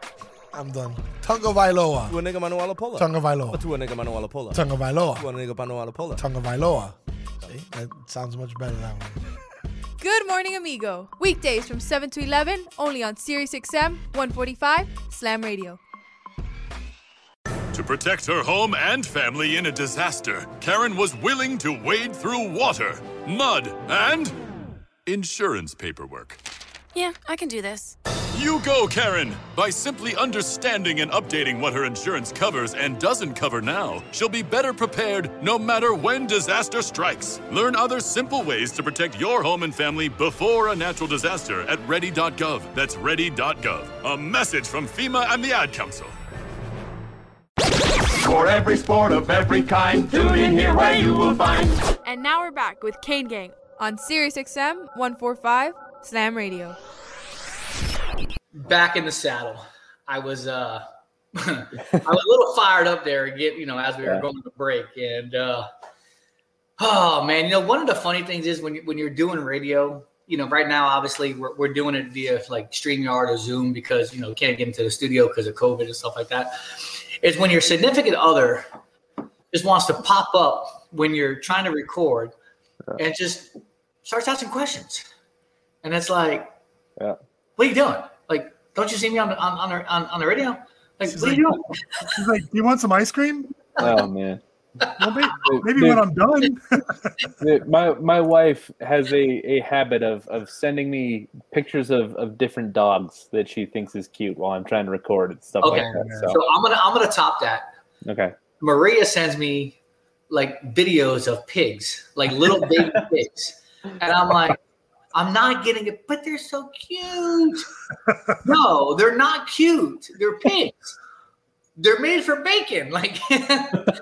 I'm done. Tunga Vailoa. Tua Nigga Manuel Apola. Tunga Vailoa. Tua Nigga Manuel Apola. Tunga Vailoa. Tua Nigga Manuel Apola. Tunga Vailoa. See? That sounds much better that way. Good morning, amigo. Weekdays from 7 to 11, only on Sirius XM 145 Slam Radio. To protect her home and family in a disaster, Karen was willing to wade through water, mud, and insurance paperwork. Yeah, I can do this. You go, Karen! By simply understanding and updating what her insurance covers and doesn't cover now, she'll be better prepared no matter when disaster strikes. Learn other simple ways to protect your home and family before a natural disaster at ready.gov. That's ready.gov. A message from FEMA and the Ad Council. For every sport of every kind, tune in here where you will find. And now we're back with Kane Gang on Sirius XM 145 Slam Radio. back in the saddle. I was uh [laughs] I was a little fired up there get you know as we were going to break and uh oh man you know one of the funny things is when you, when you're doing radio you know right now obviously we're, we're doing it via like StreamYard or Zoom because you know we can't get into the studio because of COVID and stuff like that is when your significant other just wants to pop up when you're trying to record and just starts asking questions. And it's like, Yeah. what are you doing? Like, don't you see me on the, on, on, the- on, on the radio? Like, She's what are like, you doing? she's like, "Do you want some ice cream?" [laughs] Oh man. Well, maybe, [laughs] maybe Dude. when I'm done. [laughs] Dude, my my wife has a, a habit of, of sending me pictures of, of different dogs that she thinks is cute while I'm trying to record and stuff Okay. like that. So So, I'm gonna I'm gonna top that. okay. Maria sends me like videos of pigs, like little baby pigs. And I'm like, I'm not getting it, but they're so cute. [laughs] No, they're not cute. They're pigs. They're made for bacon. Like [laughs]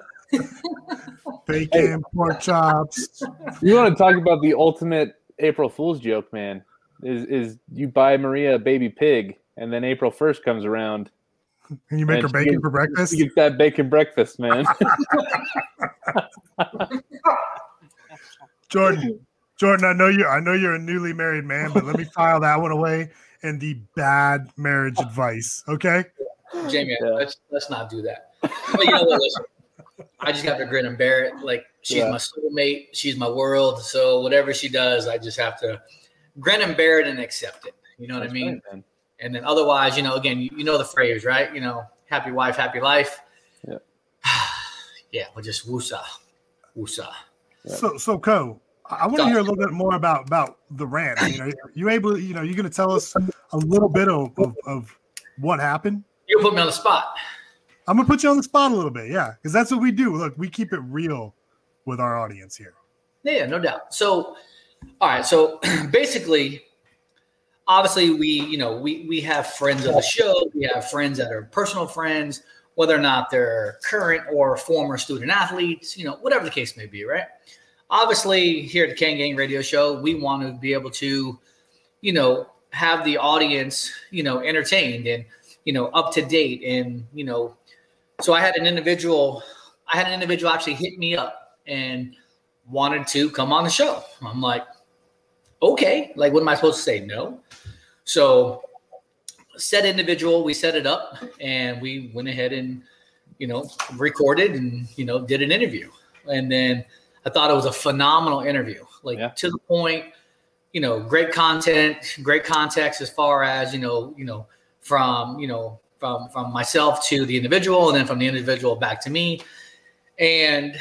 Bacon, pork chops. You want to talk about the ultimate April Fool's joke, man? Is is you buy Maria a baby pig, and then April first comes around, And you make her bacon gets- for breakfast. You get that bacon breakfast, man. [laughs] Jordan, Jordan, I know you. I know you're a newly married man, but let me [laughs] file that one away in the bad marriage advice. Okay. Jamie, let's let's not do that. But you know what? Listen, I just have to grin and bear it. Like she's Yeah. my soulmate, she's my world. So whatever she does, I just have to grin and bear it and accept it. You know what I mean? right. And then otherwise, you know, again, you, you know the phrase, right? You know, happy wife, happy life. Yeah. [sighs] yeah, we'll just woosah, woosah. So, so Co, I want to hear a little bit more about about the rant. You know, you able? You know, you're going to tell us a little bit of, of, of what happened. You put me on the spot. I'm gonna put you on the spot a little bit, yeah, because that's what we do. Look, we keep it real with our audience here. Yeah, no doubt. So, all right. So [clears throat] basically, obviously, we you know we we have friends of the show. We have friends that are personal friends, whether or not they're current or former student athletes. You know, whatever the case may be, right? Obviously, here at the Kane Gang Radio Show, we want to be able to, you know, have the audience, you know, entertained and you know up to date, and you know, so I had an individual, I had an individual actually hit me up and wanted to come on the show. I'm like, okay, like what am I supposed to say? No. So said individual, we set it up and we went ahead and, you know, recorded and, you know, did an interview. And then I thought it was a phenomenal interview, like to the point, you know, great content, great context as far as, you know, you know, from, you know, from, from myself to the individual and then from the individual back to me. And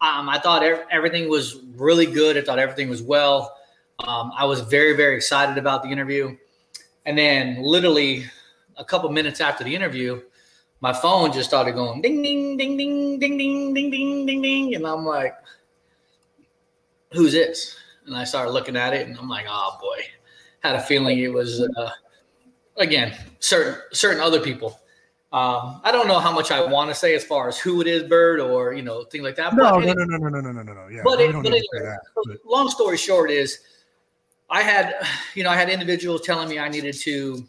um, I thought ev- everything was really good. I thought everything was well. Um, I was very, very excited about the interview. And then, literally, a couple minutes after the interview, my phone just started going ding, ding, ding, ding, ding, ding, ding, ding, ding, ding. And I'm like, who's this? And I started looking at it and I'm like, oh boy. Had a feeling it was, uh, again, certain certain other people. Um, I don't know how much I want to say as far as who it is, Bird, or you know things like that. No, but no, any- no, no, no, no, no, no, no. Yeah, but, it, but anyway, that. so long story short is, I had, you know, I had individuals telling me I needed to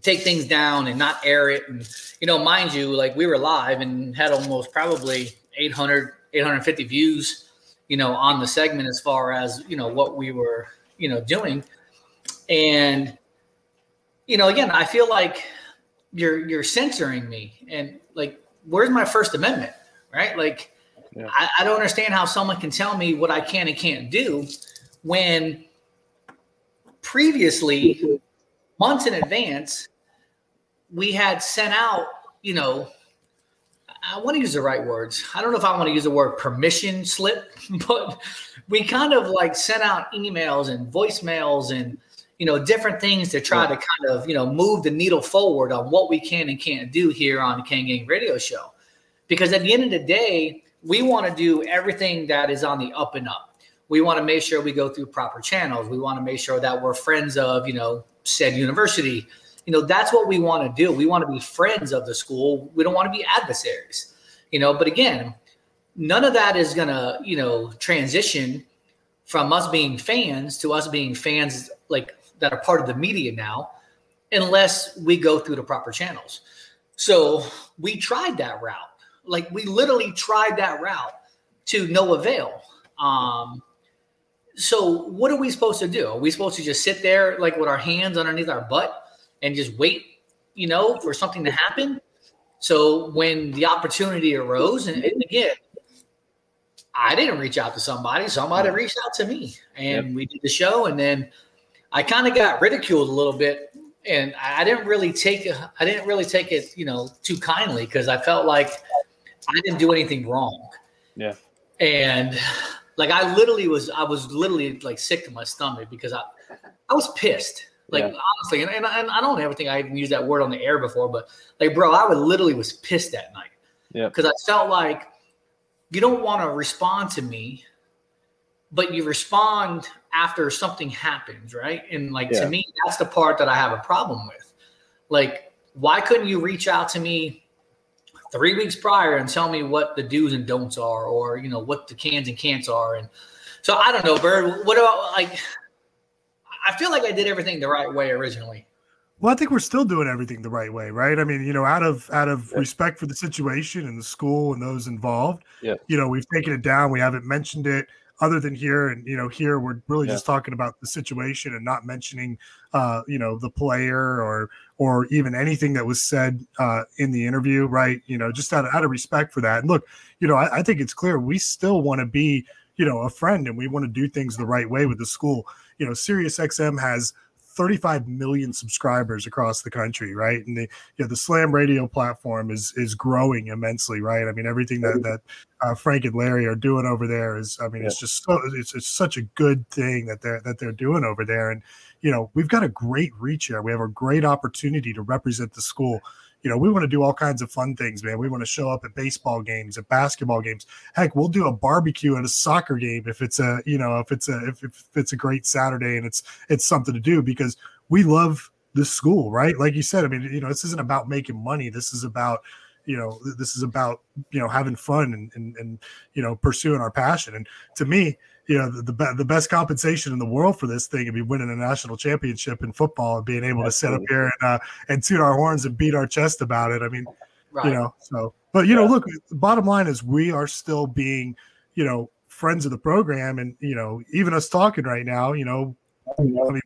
take things down and not air it, and you know, mind you, like we were live and had almost probably 800, 850 views, you know, on the segment as far as you know what we were, you know, doing, and you know, again, I feel like you're you're censoring me, and like, where's my First Amendment, right? Like. I, I don't understand how someone can tell me what I can and can't do when previously, months in advance, we had sent out, you know, I want to use the right words. I don't know if I want to use the word permission slip, [laughs] but we kind of like sent out emails and voicemails and you know different things to try to kind of you know move the needle forward on what we can and can't do here on the Kane Gang Radio Show. Because at the end of the day, we want to do everything that is on the up and up. We want to make sure we go through proper channels. We want to make sure that we're friends of, you know, said university. You know, that's what we want to do. We want to be friends of the school. We don't want to be adversaries. You know, but again, none of that is going to, you know, transition from us being fans to us being fans like that are part of the media now unless we go through the proper channels. So, we tried that route. Like we literally tried that route to no avail. Um, so what are we supposed to do? Are we supposed to just sit there like with our hands underneath our butt and just wait, you know, for something to happen? So when the opportunity arose, and, and again, I didn't reach out to somebody. Somebody reached out to me, and we did the show. And then I kind of got ridiculed a little bit, and I didn't really take it. I didn't really take it, you know, too kindly because I felt like I didn't do anything wrong. Yeah. And like I literally was, I was literally like sick to my stomach because I, I was pissed. Like Yeah. honestly, and, and, I, and I don't ever think I even used that word on the air before, but like, bro, I would literally was pissed that night Yeah. because I felt like you don't want to respond to me, but you respond after something happens, right? And like Yeah. to me, that's the part that I have a problem with. Like, why couldn't you reach out to me three weeks prior and tell me what the do's and don'ts are, or you know what the cans and can'ts are? And so I don't know, Bird. What about like? I feel like I did everything the right way originally. Well, I think we're still doing everything the right way, right? I mean, you know, out of out of respect for the situation and the school and those involved, Yeah. you know, we've taken it down. We haven't mentioned it other than here, and you know, here we're really Yeah. just talking about the situation and not mentioning, uh, you know, the player or or even anything that was said uh, in the interview, right? You know, just out of, out of respect for that. And look, you know, I, I think it's clear we still want to be, you know, a friend and we want to do things the right way with the school. You know, Sirius XM has 35 million subscribers across the country, right? And the you know, the Slam Radio platform is is growing immensely, right? I mean, everything that that uh, Frank and Larry are doing over there is, I mean, it's just so it's, it's such a good thing that they're that they're doing over there, and you know, we've got a great reach here. We have a great opportunity to represent the school. You know, we want to do all kinds of fun things, man. We want to show up at baseball games, at basketball games. Heck, we'll do a barbecue at a soccer game if it's a, you know, if it's a if, if it's a great Saturday and it's it's something to do because we love this school, right? Like you said, I mean, you know, this isn't about making money. This is about, you know, this is about, you know, having fun and and, and you know, pursuing our passion. And to me, you know, the the, be- the best compensation in the world for this thing would be winning a national championship in football and being able to sit up here and uh, and toot our horns and beat our chest about it. I mean, Right. you know, so but you know, look, bottom line is we are still being, you know, friends of the program, and you know, even us talking right now, you know, I mean,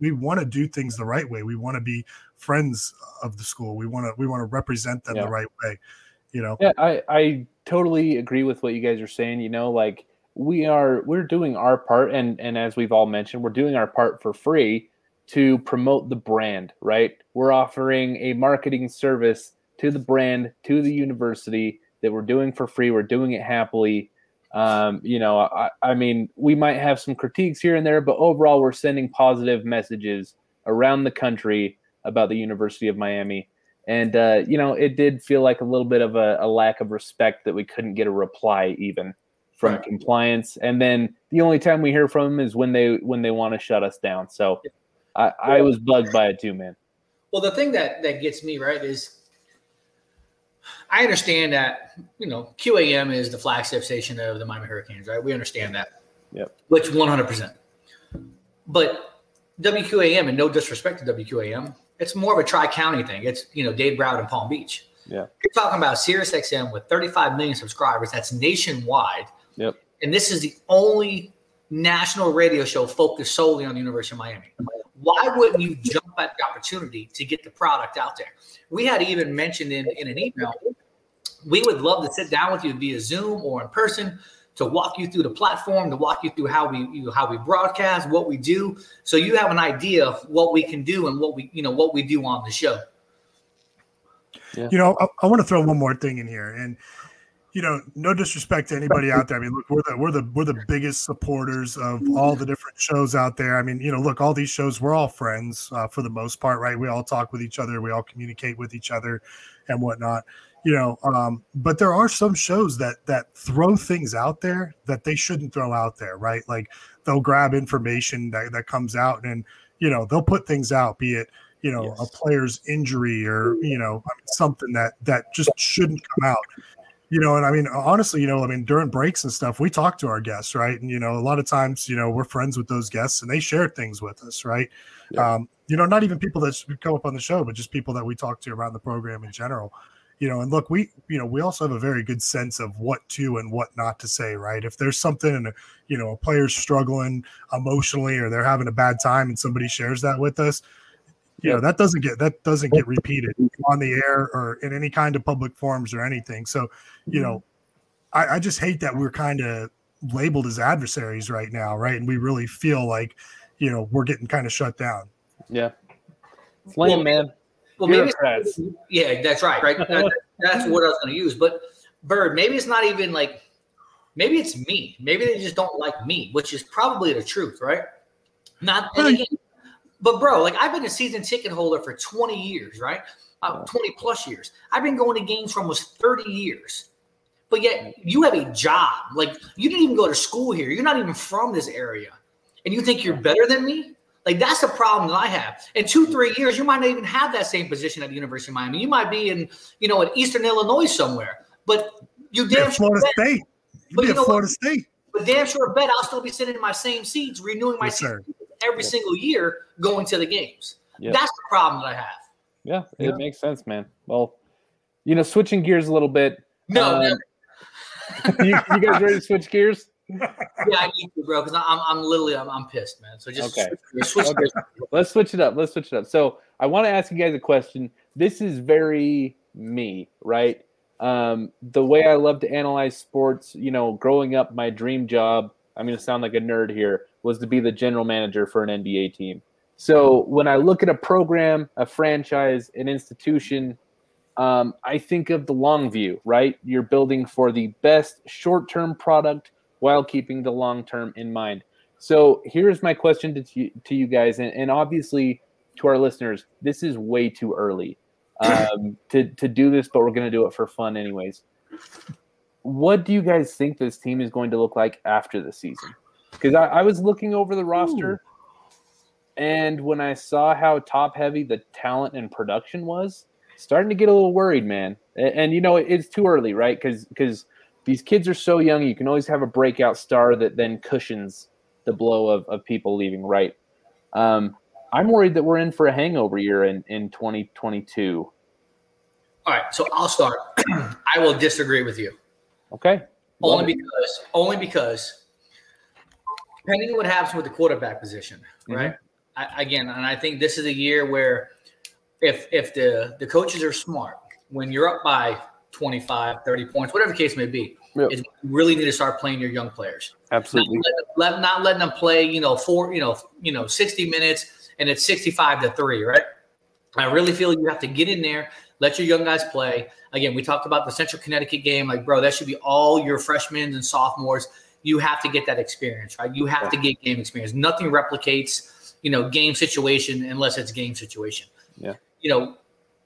we want to do things the right way. We want to be friends of the school. We want to we want to represent them Yeah. the right way. You know, Yeah, I, I totally agree with what you guys are saying. You know, like we are we're doing our part and and as we've all mentioned, we're doing our part for free to promote the brand, right? We're offering a marketing service to the brand, to the university that we're doing for free. We're doing it happily. Um, you know, I, I mean, we might have some critiques here and there, but overall, we're sending positive messages around the country about the University of Miami. And, uh, you know, it did feel like a little bit of a, a lack of respect that we couldn't get a reply even from Right. compliance. And then the only time we hear from them is when they when they want to shut us down. So I, I was bugged by it too, man. Well, the thing that that gets me right is I understand that you know QAM is the flagship station of the Miami Hurricanes, right? We understand that, Yep. which 100. percent But WQAM, and no disrespect to WQAM, it's more of a tri county thing. It's you know Dade Broward and Palm Beach. Yeah. You're talking about Sirius XM with 35 million subscribers. That's nationwide, Yep. and this is the only national radio show focused solely on the University of Miami. Why wouldn't you jump at the opportunity to get the product out there? We had even mentioned in, in an email, we would love to sit down with you via Zoom or in person to walk you through the platform, to walk you through how we you know, how we broadcast, what we do, so you have an idea of what we can do and what we you know what we do on the show. You know, I, I want to throw one more thing in here, and you know, no disrespect to anybody out there. I mean, look, we're the we're the we're the biggest supporters of all the different shows out there. I mean, you know, look, all these shows, we're all friends uh, for the most part, right? We all talk with each other, we all communicate with each other, and whatnot. You know, um, but there are some shows that that throw things out there that they shouldn't throw out there, right? Like they'll grab information that, that comes out and you know they'll put things out, be it you know a player's injury or you know something that that just shouldn't come out you know and i mean honestly you know i mean during breaks and stuff we talk to our guests right? And you know a lot of times you know we're friends with those guests and they share things with us right? Um you know not even people that come up on the show but just people that we talk to around the program in general you know and look we you know we also have a very good sense of what to and what not to say right? If there's something and you know a player's struggling emotionally or they're having a bad time and somebody shares that with us you know that doesn't get that doesn't get repeated [laughs] on the air or in any kind of public forums or anything so you mm-hmm. know i, I just hate that we're kind of labeled as adversaries right now, right? And we really feel like, you know, we're getting kind of shut down. Yeah. It's lame, Well, man. Well, maybe yeah, that's right. Right. That- that's what I was going to use. But Bird, maybe it's not even like, maybe it's me. Maybe they just don't like me, which is probably the truth, right? Not. And again, but bro, like I've been a season ticket holder for 20 years, right? Uh, 20 plus years. I've been going to games for almost 30 years. But yet you have a job. Like you didn't even go to school here. You're not even from this area. And you think you're better than me? Like that's the problem that I have. In two, three years, you might not even have that same position at the University of Miami. You might be in, you know, in Eastern Illinois somewhere. But you damn Yeah, sure Florida bet- State. You'd But be you know what? Florida State. But damn sure bet I'll still be sitting in my same seats, renewing my Yes, seats sir. every single year, going to the games. Yep. That's the problem that I have. Yeah, Yeah. it makes sense, man. Well, you know, switching gears a little bit. No, um, never. [laughs] you, you guys ready to switch gears? [laughs] Yeah, I need to, bro, because I'm, I'm literally, I'm, I'm pissed, man. So just Okay. switch, switch Okay. gears. Let's switch it up. Let's switch it up. So I want to ask you guys a question. This is very me, right? Um, the way I love to analyze sports, you know, growing up, my dream job, I'm going to sound like a nerd here, was to be the general manager for an NBA team. So when I look at a program, a franchise, an institution, um, I think of the long view, right? You're building for the best short term product while keeping the long term in mind. So here's my question to, to you guys, and, and obviously to our listeners, this is way too early um, to, to do this, but we're going to do it for fun anyways. What do you guys think this team is going to look like after the season? Because I, I was looking over the roster, and when I saw how top heavy the talent and production was, starting to get a little worried, man. And, and you know, it's too early, right? Because because these kids are so young, you can always have a breakout star that then cushions the blow of, of people leaving, right? Um, I'm worried that we're in for a hangover year in, in 2022. All right, so I'll start. [clears throat] I will disagree with you. Okay. Love Only it. because, only because, depending on what happens with the quarterback position, mm-hmm. right? I, again, and I think this is a year where, if if the the coaches are smart, when you're up by 25, 30 points, whatever the case may be, Yep. is you really need to start playing your young players. Absolutely. Let, let- not letting them play, you know, four, you know, you know, 60 minutes and it's 65 to three, right? I really feel you have to get in there, let your young guys play. Again, we talked about the Central Connecticut game. Like, bro, that should be all your freshmen and sophomores. You have to get that experience, right? You have to get game experience. Nothing replicates, you know, game situation unless it's game situation. Yeah. You know,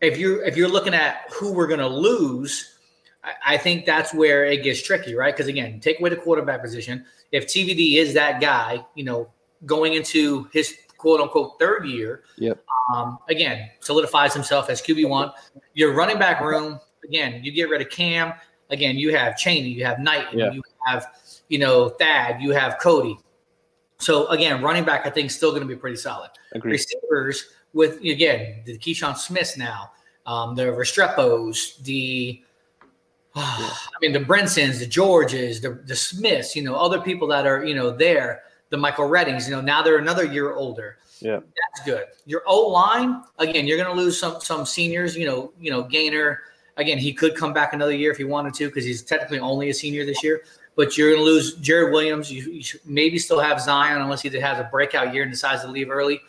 if you're if you're looking at who we're gonna lose, I, I think that's where it gets tricky, right? Because again, take away the quarterback position. If TVD is that guy, you know, going into his quote unquote third year, Yep. um, again, solidifies himself as QB one. Your running back room, again, you get rid of Cam. Again, you have Chaney, you have Knight, Yeah. you have, you know, Thad, you have Cody. So again, running back, I think, still going to be pretty solid. Agreed. Receivers with again the Keyshawn Smiths now, um, the Restrepos, the [sighs] I mean the Brinsons, the Georges, the the Smiths, you know, other people that are you know there, the Michael Reddings, you know, now they're another year older. Yeah. That's good. Your O line, again, you're going to lose some some seniors. You know, you know, Gainer. Again, he could come back another year if he wanted to because he's technically only a senior this year. But you're going to lose Jarrid Williams. You, you maybe still have Zion unless he has a breakout year and decides to leave early.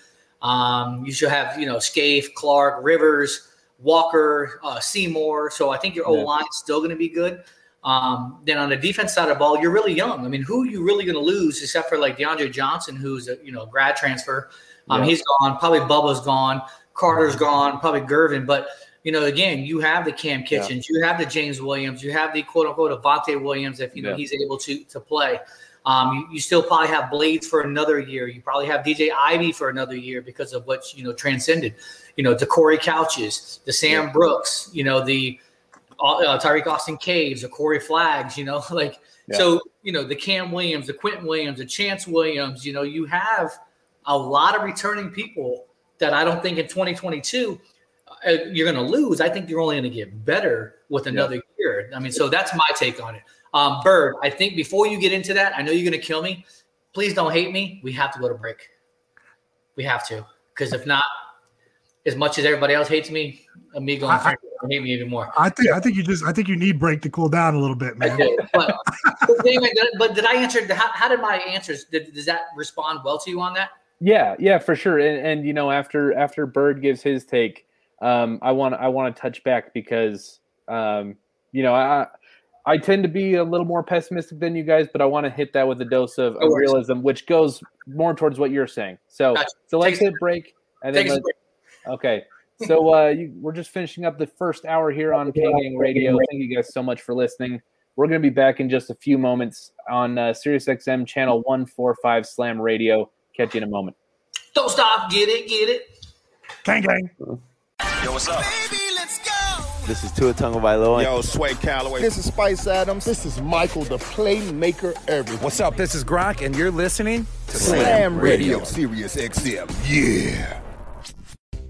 Um, you should have you know Scaife, Clark, Rivers, Walker, uh, Seymour. So I think your O Yeah. line is still going to be good. Um, then on the defense side of the ball, you're really young. I mean, who are you really going to lose except for like DeAndre Johnson, who's a you know grad transfer. Um, Yeah. He's gone. Probably Bubba's gone. Carter's gone. Probably Gervin. But you know, again, you have the Cam Yeah. Kinchens, you have the James Williams, you have the quote unquote Avante Williams if you know Yeah. he's able to to play. Um, you, you still probably have Blades for another year. You probably have DJ Ivey for another year because of what you know transcended. You know, the Corey Couches, the Sam Brooks, you know, the uh, Tyreek Austin Caves, the Corey Flags. You know, [laughs] like Yeah. so. You know, the Cam Williams, the Quentin Williams, the Chance Williams. You know, you have a lot of returning people that I don't think in 2022 uh, you're going to lose. I think you're only going to get better with another year. I mean, so that's my take on it. Um, Bird, I think before you get into that, I know you're going to kill me. Please don't hate me. We have to go to break. We have to, because if not, as much as everybody else hates me, Amigo and Frank hate me even more. I think I think you just I think you need break to cool down a little bit, man. but, [laughs] but, Damon, did, but did I answer? How, how did my answers? Did, does that respond well to you on that? Yeah, yeah, for sure. And, and you know, after after Bird gives his take, um, I want I want to touch back because um, you know I I tend to be a little more pessimistic than you guys, but I want to hit that with a dose of, of realism, which goes more towards what you're saying. So Gotcha. so let's Take- hit break and then take let's, okay. So uh, you, we're just finishing up the first hour here on Kane Gang Radio. Thank you guys so much for listening. We're going to be back in just a few moments on uh, SiriusXM channel 145 Slam Radio. Catch you in a moment. Don't stop. Get it. Get it. Gang gang. Yo, what's up? Baby, let's go. This is Tua Tonga Vailoa. Yo, Sway Calloway. This is Spice Adams. This is Michael, the playmaker everything. What's up? This is Gronk, and you're listening to Slam Radio. Sirius XM. Yeah.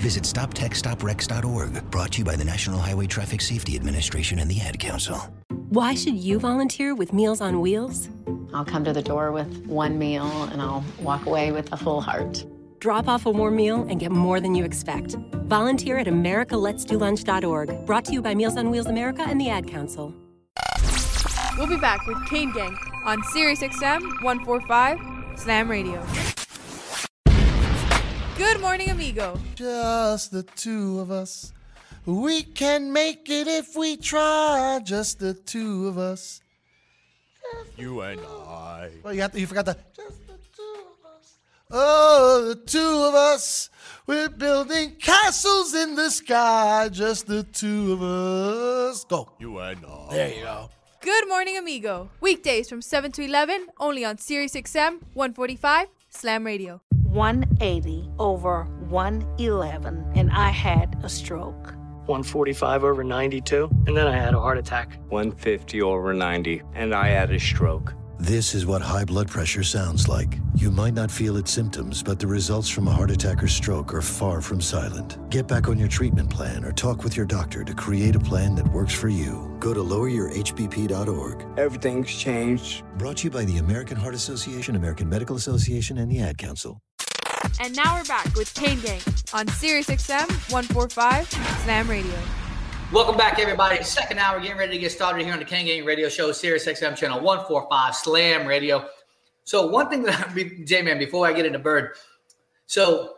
Visit StopTextsStopWrecks.org, brought to you by the National Highway Traffic Safety Administration and the Ad Council. Why should you volunteer with Meals on Wheels? I'll come to the door with one meal and I'll walk away with a full heart. Drop off a warm meal and get more than you expect. Volunteer at americaletsdolunch.org, brought to you by Meals on Wheels America and the Ad Council. We'll be back with Kane Gang on Sirius XM 145 Slam Radio. Good morning, amigo. Just the two of us. We can make it if we try. Just the two of us. You and I. Well, you have to, you forgot the. Just the two of us. Oh, the two of us. We're building castles in the sky. Just the two of us. Go. You and I. There you go. Good morning, amigo. Weekdays from 7 to 11, only on Sirius XM 145 Slam Radio. 180 over 111, and I had a stroke. 145 over 92, and then I had a heart attack. 150 over 90, and I had a stroke. This is what high blood pressure sounds like. You might not feel its symptoms, but the results from a heart attack or stroke are far from silent. Get back on your treatment plan or talk with your doctor to create a plan that works for you. Go to loweryourhbp.org. Everything's changed. Brought to you by the American Heart Association, American Medical Association, and the Ad Council. And now we're back with Kane Gang on Sirius XM 145 Slam Radio. Welcome back, everybody. Second hour, getting ready to get started here on the Kane Gang Radio Show, Sirius XM channel 145 Slam Radio. So, one thing that J Man, before I get into Bird, so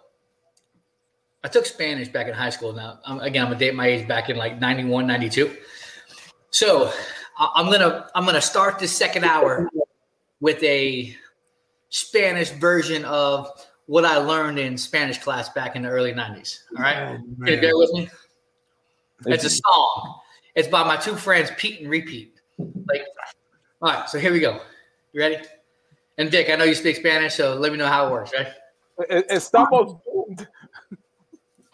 I took Spanish back in high school. Now, I'm, again, I'm gonna date my age back in like 91, 92. So, I- I'm gonna I'm gonna start this second hour with a Spanish version of what I learned in Spanish class back in the early 90s. All right, oh, Can you bear with me? It's a song. It's by my two friends, Pete and Repeat. Like, all right, so here we go. You ready? And Dick, I know you speak Spanish, so let me know how it works, right? It- Estamos doomed.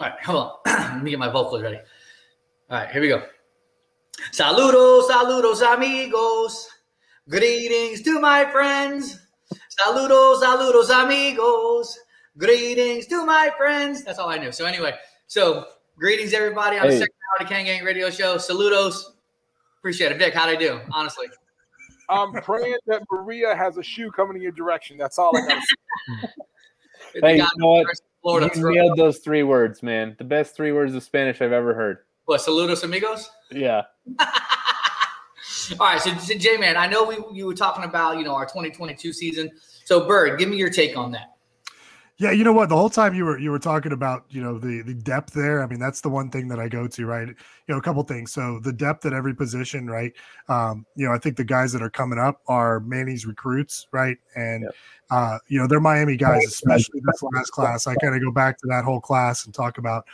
All right, hold on. [clears throat] let me get my vocals ready. All right, here we go. Saludos, saludos, amigos. Greetings to my friends. Saludos, saludos, amigos. Greetings to my friends. That's all I knew. So anyway, so greetings everybody on the second hour of the Kane Gang Radio Show. Saludos. Appreciate it, Vic. How'd I do? Honestly, I'm praying that Maria has a shoe coming in your direction. That's all I got. [laughs] Hey, you know what? Florida you nailed those three words, man. The best three words of Spanish I've ever heard. What? Saludos, amigos. Yeah. [laughs] All right, so, so J Man, I know we you were talking about you know our 2022 season. So Bird, give me your take on that. Yeah, you know what? The whole time you were you were talking about you know the the depth there. I mean, that's the one thing that I go to, right? You know, a couple things. So the depth at every position, right? Um, you know, I think the guys that are coming up are Manny's recruits, right? And uh, you know, they're Miami guys, especially this last class. I kind of go back to that whole class and talk about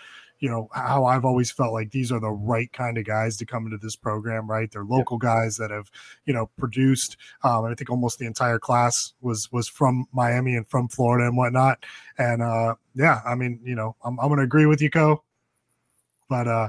you know how I've always felt like these are the right kind of guys to come into this program, right? They're local guys that have you know produced. Um, and I think almost the entire class was was from Miami and from Florida and whatnot. And uh, yeah, I mean, you know, I'm I'm gonna agree with you, Co. But uh,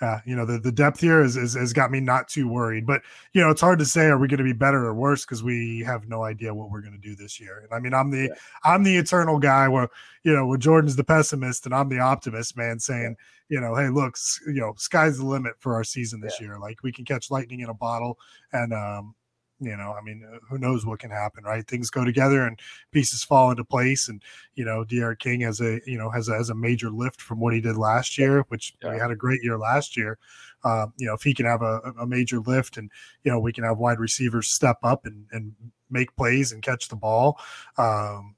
uh, you know, the, the depth here is, is, has got me not too worried. But, you know, it's hard to say, are we going to be better or worse? Because we have no idea what we're going to do this year. And I mean, I'm the yeah. I'm the eternal guy where, you know, where Jordan's the pessimist and I'm the optimist, man, saying, you know, hey, look, you know, sky's the limit for our season this yeah. year. Like we can catch lightning in a bottle. And, um, you know, I mean, uh, who knows what can happen, right? Things go together and pieces fall into place. And, you know, D'Eriq King has a, you know, has a, has a major lift from what he did last year, which yeah. he had a great year last year. Uh, you know, if he can have a, a major lift and, you know, we can have wide receivers step up and, and make plays and catch the ball, um,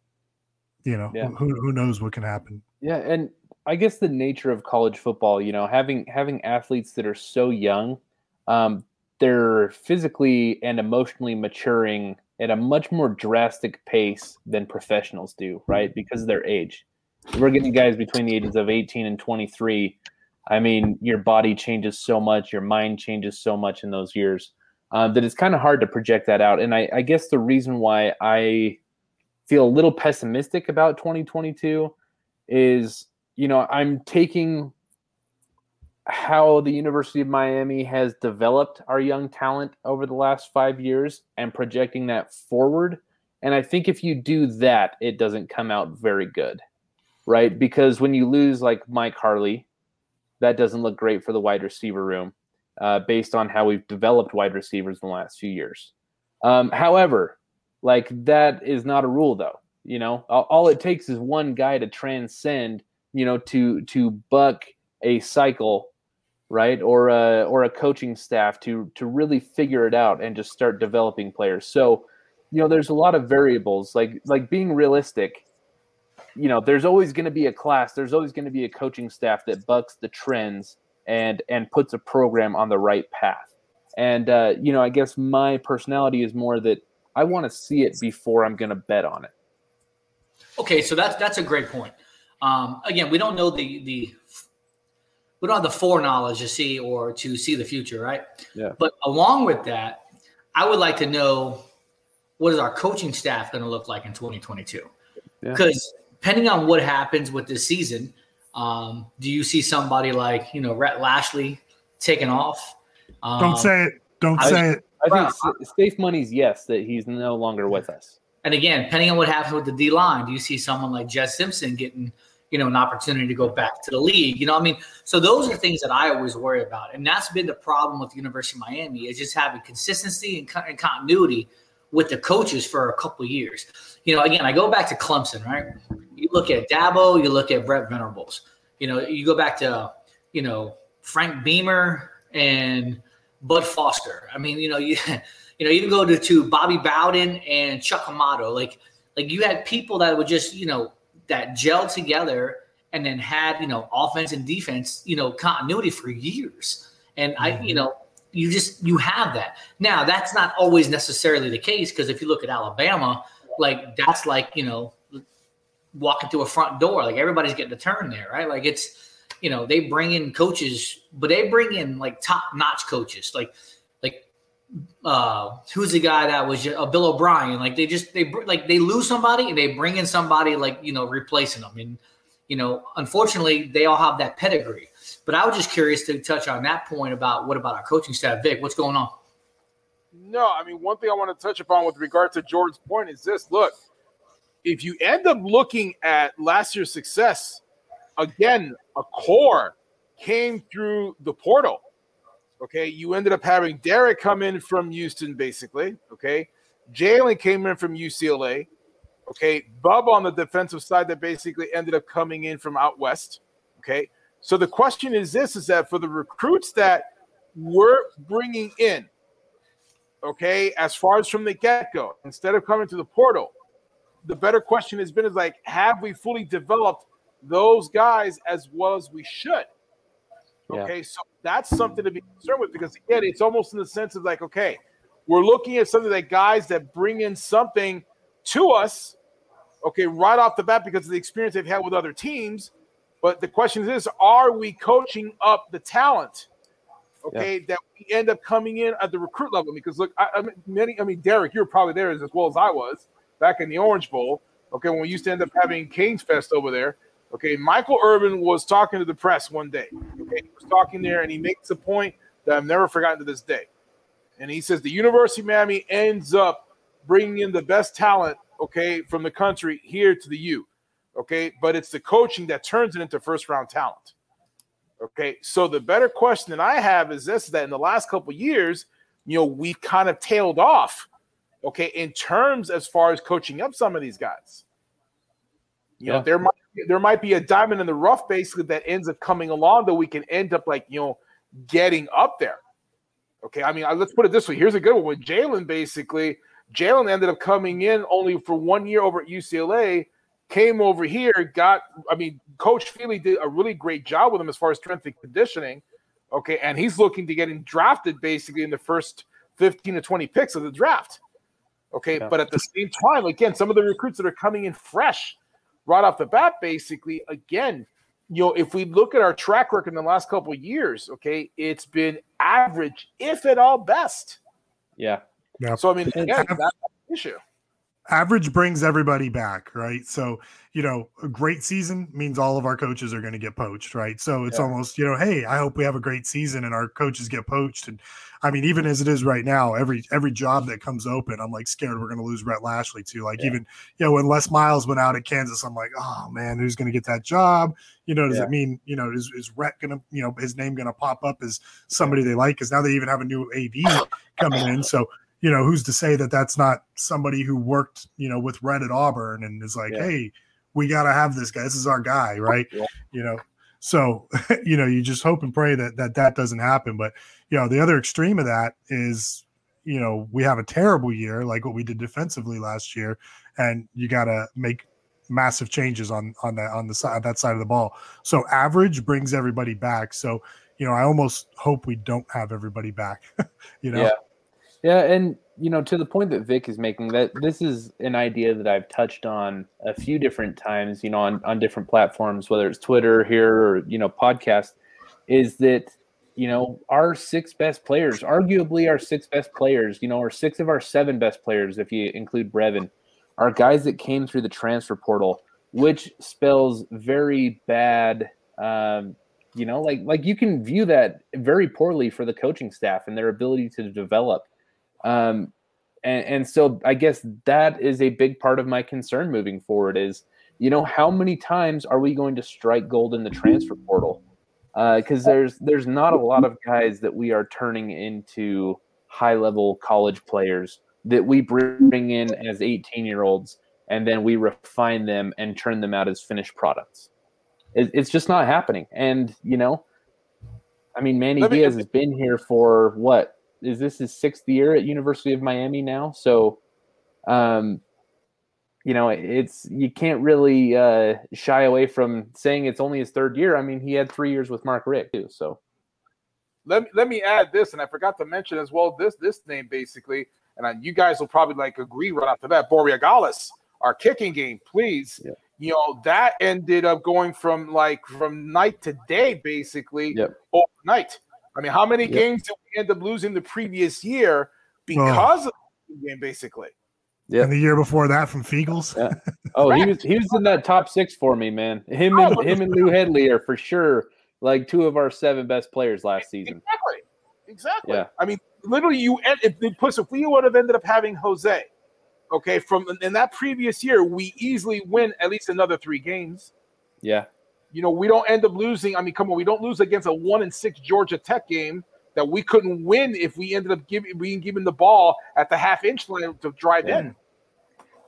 you know, yeah. who, who knows what can happen. Yeah. And I guess the nature of college football, you know, having, having athletes that are so young, um, they're physically and emotionally maturing at a much more drastic pace than professionals do, right? Because of their age. We're getting guys between the ages of 18 and 23. I mean, your body changes so much, your mind changes so much in those years uh, that it's kind of hard to project that out. And I, I guess the reason why I feel a little pessimistic about 2022 is, you know, I'm taking how the University of Miami has developed our young talent over the last five years and projecting that forward. And I think if you do that, it doesn't come out very good, right? Because when you lose like Mike Harley, that doesn't look great for the wide receiver room uh, based on how we've developed wide receivers in the last few years. Um, however, like that is not a rule though. You know, all, it takes is one guy to transcend, you know, to to buck a cycle right? Or a or a coaching staff to to really figure it out and just start developing players. So you know there's a lot of variables. Like like being realistic you know there's always going to be a class there's always going to be a coaching staff that bucks the trends and and puts a program on the right path. And uh, you know i guess my personality is more that i want to see it before i'm going to bet on it. Okay so that's that's a great point. Um, again we don't know the the we don't have the foreknowledge to see or to see the future, right? Yeah. But along with that, I would like to know what is our coaching staff going to look like in 2022? Because yeah. depending on what happens with this season, um, do you see somebody like you know Rhett Lashlee taking off? Um, Don't say it. Don't I, say it. I think safe money's yes that he's no longer with us. And again, depending on what happens with the D line, do you see someone like Jess Simpson getting you know, an opportunity to go back to the league. You know, I mean, so those are things that I always worry about, and that's been the problem with the University of Miami is just having consistency and, and continuity with the coaches for a couple years. You know, again, I go back to Clemson, right? You look at Dabo, you look at Brent Venables. You know, you go back to, you know, Frank Beamer and Bud Foster. I mean, you know, [laughs] you you know, even go to, to Bobby Bowden and Chuck Amato. Like, like you had people that would just, you know, that gelled together and then had you know offense and defense you know continuity for years. And i you mm-hmm. know you just you have that. Now that's not always necessarily the case because if you look at alabama like that's like you know walking through a front door like everybody's getting a turn there right? Like it's you know they bring in coaches but they bring in like top notch coaches. Like uh who's the guy that was uh, Bill O'Brien? Like they just they like they lose somebody and they bring in somebody like you know replacing them. And you know unfortunately they all have that pedigree. But I was just curious to touch on that point about what about our coaching staff? Vic what's going on? No I mean one thing I want to touch upon with regard to Jordan's point is this. Look if you end up looking at last year's success again a core came through the portal Okay, you ended up having D'Eriq come in from Houston, basically. Okay, Jalen came in from UCLA. Okay, Bub on the defensive side that basically ended up coming in from out west. Okay, so the question is this: is that for the recruits that we're bringing in, okay, as far as from the get go, instead of coming to the portal, the better question has been is like, have we fully developed those guys as well as we should? Okay, yeah. so that's something to be concerned with because again, it's almost in the sense of like, okay, we're looking at something that guys that bring in something to us, okay, right off the bat because of the experience they've had with other teams. But the question is are we coaching up the talent? Okay, yeah. that we end up coming in at the recruit level. Because look, I, I mean, many, I mean, Derek, you were probably there as well as I was back in the Orange Bowl. Okay, when we used to end up having Canes Fest over there. Okay, Michael Irvin was talking to the press one day. Okay, he was talking there, and he makes a point that I've never forgotten to this day. And he says the University of Miami ends up bringing in the best talent, okay, from the country here to the U, okay, but it's the coaching that turns it into first round talent. Okay, so the better question that I have is this: that in the last couple years, you know, we kind of tailed off, okay, in terms as far as coaching up some of these guys. You know, Yeah. there might there might be a diamond in the rough basically that ends up coming along that we can end up like you know getting up there. Okay, I mean, let's put it this way. Here's a good one with Jalen. Basically, Jalen ended up coming in only for one year over at UCLA. Came over here, got. I mean, Coach Feely did a really great job with him as far as strength and conditioning. Okay, and he's looking to get him drafted basically in the first 15 to 20 picks of the draft. Okay, but at the same time, again, some of the recruits that are coming in fresh right off the bat, basically, again, you know, if we look at our track record in the last couple of years, okay, it's been average, if at all best. Yeah. Yeah. So I mean, And again, that's the issue. Average brings everybody back, right? So, you know, a great season means all of our coaches are going to get poached, right? So it's Yeah. almost, you know, hey, I hope we have a great season and our coaches get poached. And I mean, even as it is right now, every every job that comes open, I'm like scared we're going to lose Rhett Lashlee too. Like even, you know, when Les Miles went out at Kansas, I'm like, oh man, who's going to get that job? You know, does Yeah. it mean, you know, is, is Rhett going to, you know, his name going to pop up as somebody they like? Because now they even have a new AD coming in. So, you know, who's to say that that's not somebody who worked, you know, with Rhett at Auburn and is like, Yeah. hey, we got to have this guy. This is our guy, right? You know, so [laughs] you know, you just hope and pray that that that doesn't happen. But you know, the other extreme of that is, you know, we have a terrible year like what we did defensively last year, and you got to make massive changes on on that on the side that side of the ball. So average brings everybody back. So you know, I almost hope we don't have everybody back. [laughs] you know. Yeah. Yeah, and you know, to the point that Vic is making, that this is an idea that I've touched on a few different times, you know, on, on different platforms, whether it's Twitter here or, you know, podcast, is that, you know, our six best players, arguably our six best players, you know, or six of our seven best players, if you include Brevin, are guys that came through the transfer portal, which spells very bad um, you know, like like you can view that very poorly for the coaching staff and their ability to develop. Um, and, and so I guess that is a big part of my concern moving forward is, you know, how many times are we going to strike gold in the transfer portal? Because there's there's not a lot of guys that we are turning into high level college players that we bring in as 18 year olds and then we refine them and turn them out as finished products. It, it's just not happening. And you know, I mean, Manny me- Diaz has been here for what is this his sixth year at University of Miami now? So, um, you know, it's you can't really uh, shy away from saying it's only his third year. I mean, he had three years with Mark Richt too. So, Let me let me add this, and I forgot to mention as well this this name basically, and I, you guys will probably like agree right off the bat. Borregales, our kicking game, please. You know that ended up going from like from night to day basically overnight. I mean, how many Yep. games did we end up losing the previous year oh. because of the game, basically? yeah. And the year before that from Fiegels. [laughs] Oh, he was he was in that top six for me, man. Him and oh, him and Lou Hedley are for sure like two of our seven best players last season. Exactly. Exactly. Yeah. I mean, literally, you end if they if we would have ended up having Jose, okay, from in that previous year, we easily win at least another three games. Yeah. You know, we don't end up losing. I mean, come on, we don't lose against a one and six Georgia Tech game that we couldn't win if we ended up giving being given the ball at the half inch line to drive in.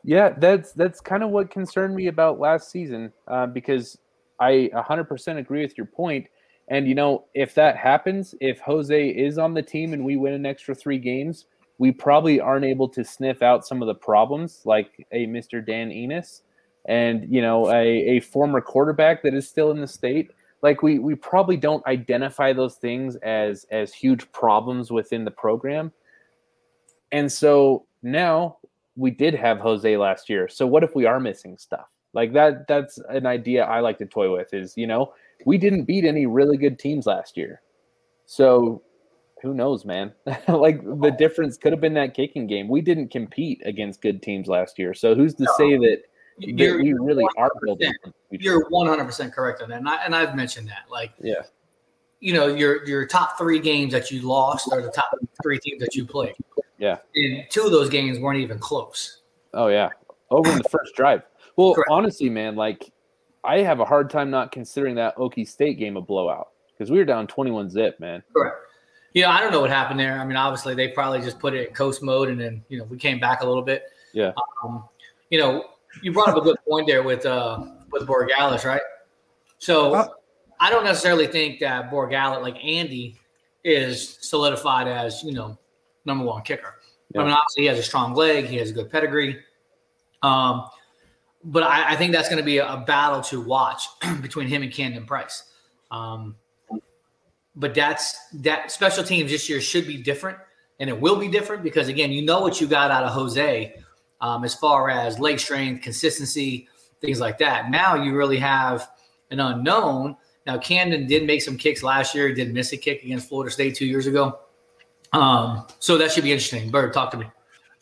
Yeah, that's that's kind of what concerned me about last season uh, because I 100% agree with your point. And you know, if that happens, if Jose is on the team and we win an extra three games, we probably aren't able to sniff out some of the problems, like a Mr. Dan Enos, and you know, a, a former quarterback that is still in the state. Like we we probably don't identify those things as as huge problems within the program. And so now we did have Jose last year. So what if we are missing stuff? Like that that's an idea I like to toy with is, you know, we didn't beat any really good teams last year. So who knows, man? [laughs] like the difference could have been that kicking game. We didn't compete against good teams last year. So who's to say that, that You're- we really are 100%. building for the future? You're 100 percent correct on that, and, I, and I've mentioned that. Like, Yeah. you know your your top three games that you lost are the top three teams that you played. Yeah. And two of those games weren't even close. Oh yeah, over in the first drive. Well, honestly, man, like I have a hard time not considering that Okie State game a blowout because we were down twenty-one zip, man. Correct. Know, I don't know what happened there. I mean, obviously they probably just put it in coast mode, and then you know we came back a little bit. Yeah. Um, you know, you brought up a good point there with uh with Borregales, right? So I don't necessarily think that Borregales, like Andy, is solidified as you know number one kicker. I mean, obviously he has a strong leg, he has a good pedigree. Um, but I, I think that's going to be a, a battle to watch [clears throat] between him and Camden Price. Um, but that's that special teams this year should be different, and it will be different because again, you know what you got out of Jose um, as far as leg strength, consistency, things like that. Now you really have an unknown. Now Camden did make some kicks last year. He did miss a kick against Florida State two years ago. Um, so that should be interesting. Bird, talk to me.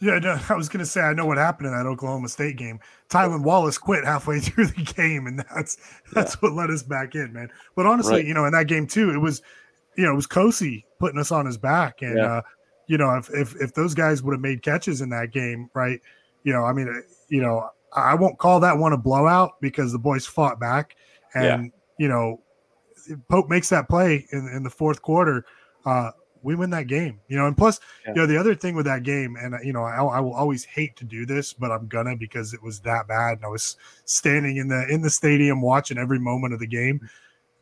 Yeah, no, [laughs] I was going to say I know what happened in that Oklahoma State game. Tylan Wallace quit halfway [laughs] through the game, and that's that's what let us back in, man. But honestly, Right. you know, in that game too, it was, you know, it was Kosi putting us on his back, and Yeah. uh, you know, if if if those guys would have made catches in that game, right? You know, I mean, you know, I won't call that one a blowout because the boys fought back, and you know, Pope makes that play in in the fourth quarter. Uh, we win that game, you know, and plus, Yeah. you know, the other thing with that game, and you know, I, I will always hate to do this, but I'm gonna because it was that bad, and I was standing in the in the stadium watching every moment of the game.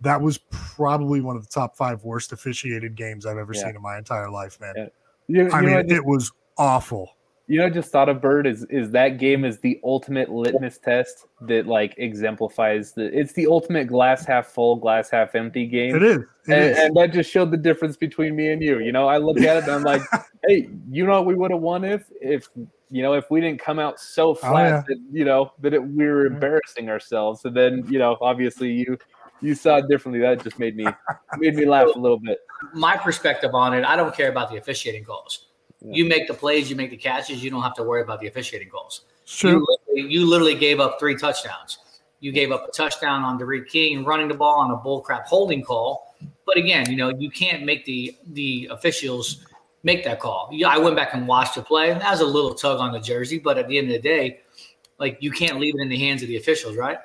That was probably one of the top five worst officiated games I've ever Yeah. seen in my entire life, man. You, I you know, mean, I just- it was awful. You know, just thought of Bird is is that game is the ultimate litmus test that like exemplifies the it's the ultimate glass half full, glass half empty game. It is. It and, is. and that just showed the difference between me and you. You know, I look at it and I'm like, [laughs] hey, you know what we would have won if if you know if we didn't come out so oh, flat Oh, yeah. that you know that it, we were mm-hmm. embarrassing ourselves. And then you know, obviously you you saw it differently. That just made me made me laugh a little bit. my perspective on it, I don't care about the officiating calls. You make the plays, you make the catches, you don't have to worry about the officiating calls. Sure. You literally, you literally gave up three touchdowns. You gave up a touchdown on D'Eriq King running the ball on a bullcrap holding call. But again, you know, you can't make the the officials make that call. Yeah, I went back and watched the play. That was a little tug on the jersey, but at the end of the day, like you can't leave it in the hands of the officials, right?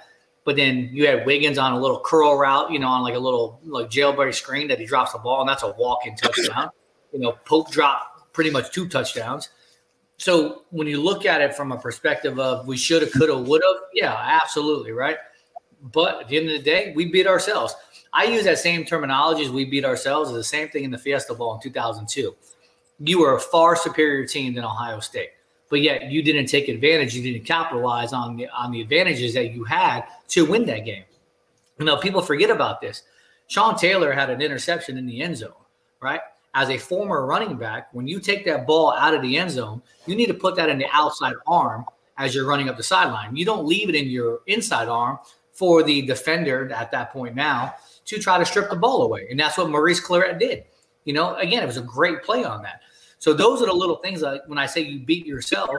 But then you had Wiggins on a little curl route, you know, on like a little like jailbird screen that he drops the ball, and that's a walk-in touchdown. you know, Pope dropped pretty much two touchdowns. So when you look at it from a perspective of we should have, could have, would have, yeah, absolutely, right. But at the end of the day, we beat ourselves. I use that same terminology as we beat ourselves as the same thing in the Fiesta Bowl in 2002. You were a far superior team than Ohio State, but yet you didn't take advantage. You didn't capitalize on the on the advantages that you had to win that game. You know, people forget about this. Sean Taylor had an interception in the end zone, right? As a former running back, when you take that ball out of the end zone, you need to put that in the outside arm as you're running up the sideline. You don't leave it in your inside arm for the defender at that point now to try to strip the ball away. And that's what Maurice Clarett did. You know, again, it was a great play on that. So those are the little things that when I say you beat yourself.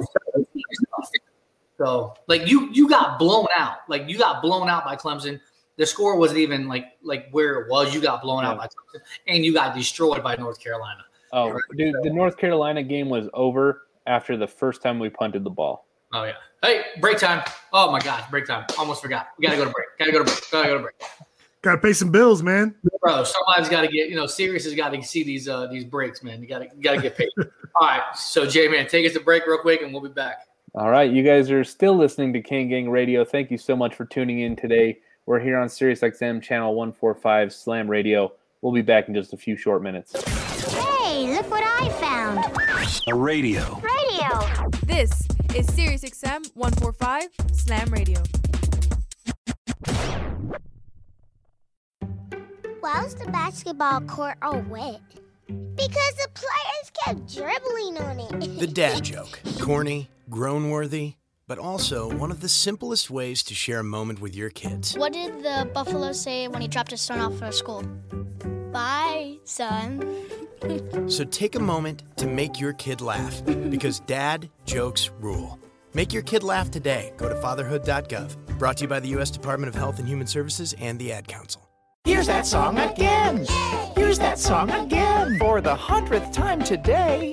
So like you you got blown out. Like you got blown out by Clemson. The score wasn't even like like where it was. You got blown out by Clemson, and you got destroyed by North Carolina. Oh, dude, the North Carolina game was over after the first time we punted the ball. Oh yeah. Hey, break time. Oh my gosh, break time. Almost forgot. We gotta go to break. Gotta go to break. Gotta go to break. Got to pay some bills, man. Bro, somebody's got to get you know. Sirius has got to see these uh these breaks, man. You got to got to get paid. [laughs] All right, so Jay, man, take us to break real quick, and we'll be back. All right, you guys are still listening to Kane Gang Radio. Thank you so much for tuning in today. We're here on Sirius XM channel 145 Slam Radio. We'll be back in just a few short minutes. Hey, look what I found. A radio. Radio. This is SiriusXM 145 Slam Radio. Why was the basketball court all wet? Because the players kept dribbling on it. The dad joke. Corny, groan worthy, but also one of the simplest ways to share a moment with your kids. What did the buffalo say when he dropped his son off at school? Bye, son. [laughs] So take a moment to make your kid laugh because dad jokes rule. Make your kid laugh today. Go to fatherhood.gov. Brought to you by the U.S. Department of Health and Human Services and the Ad Council. Here's that song again. Here's that song again for the hundredth time today.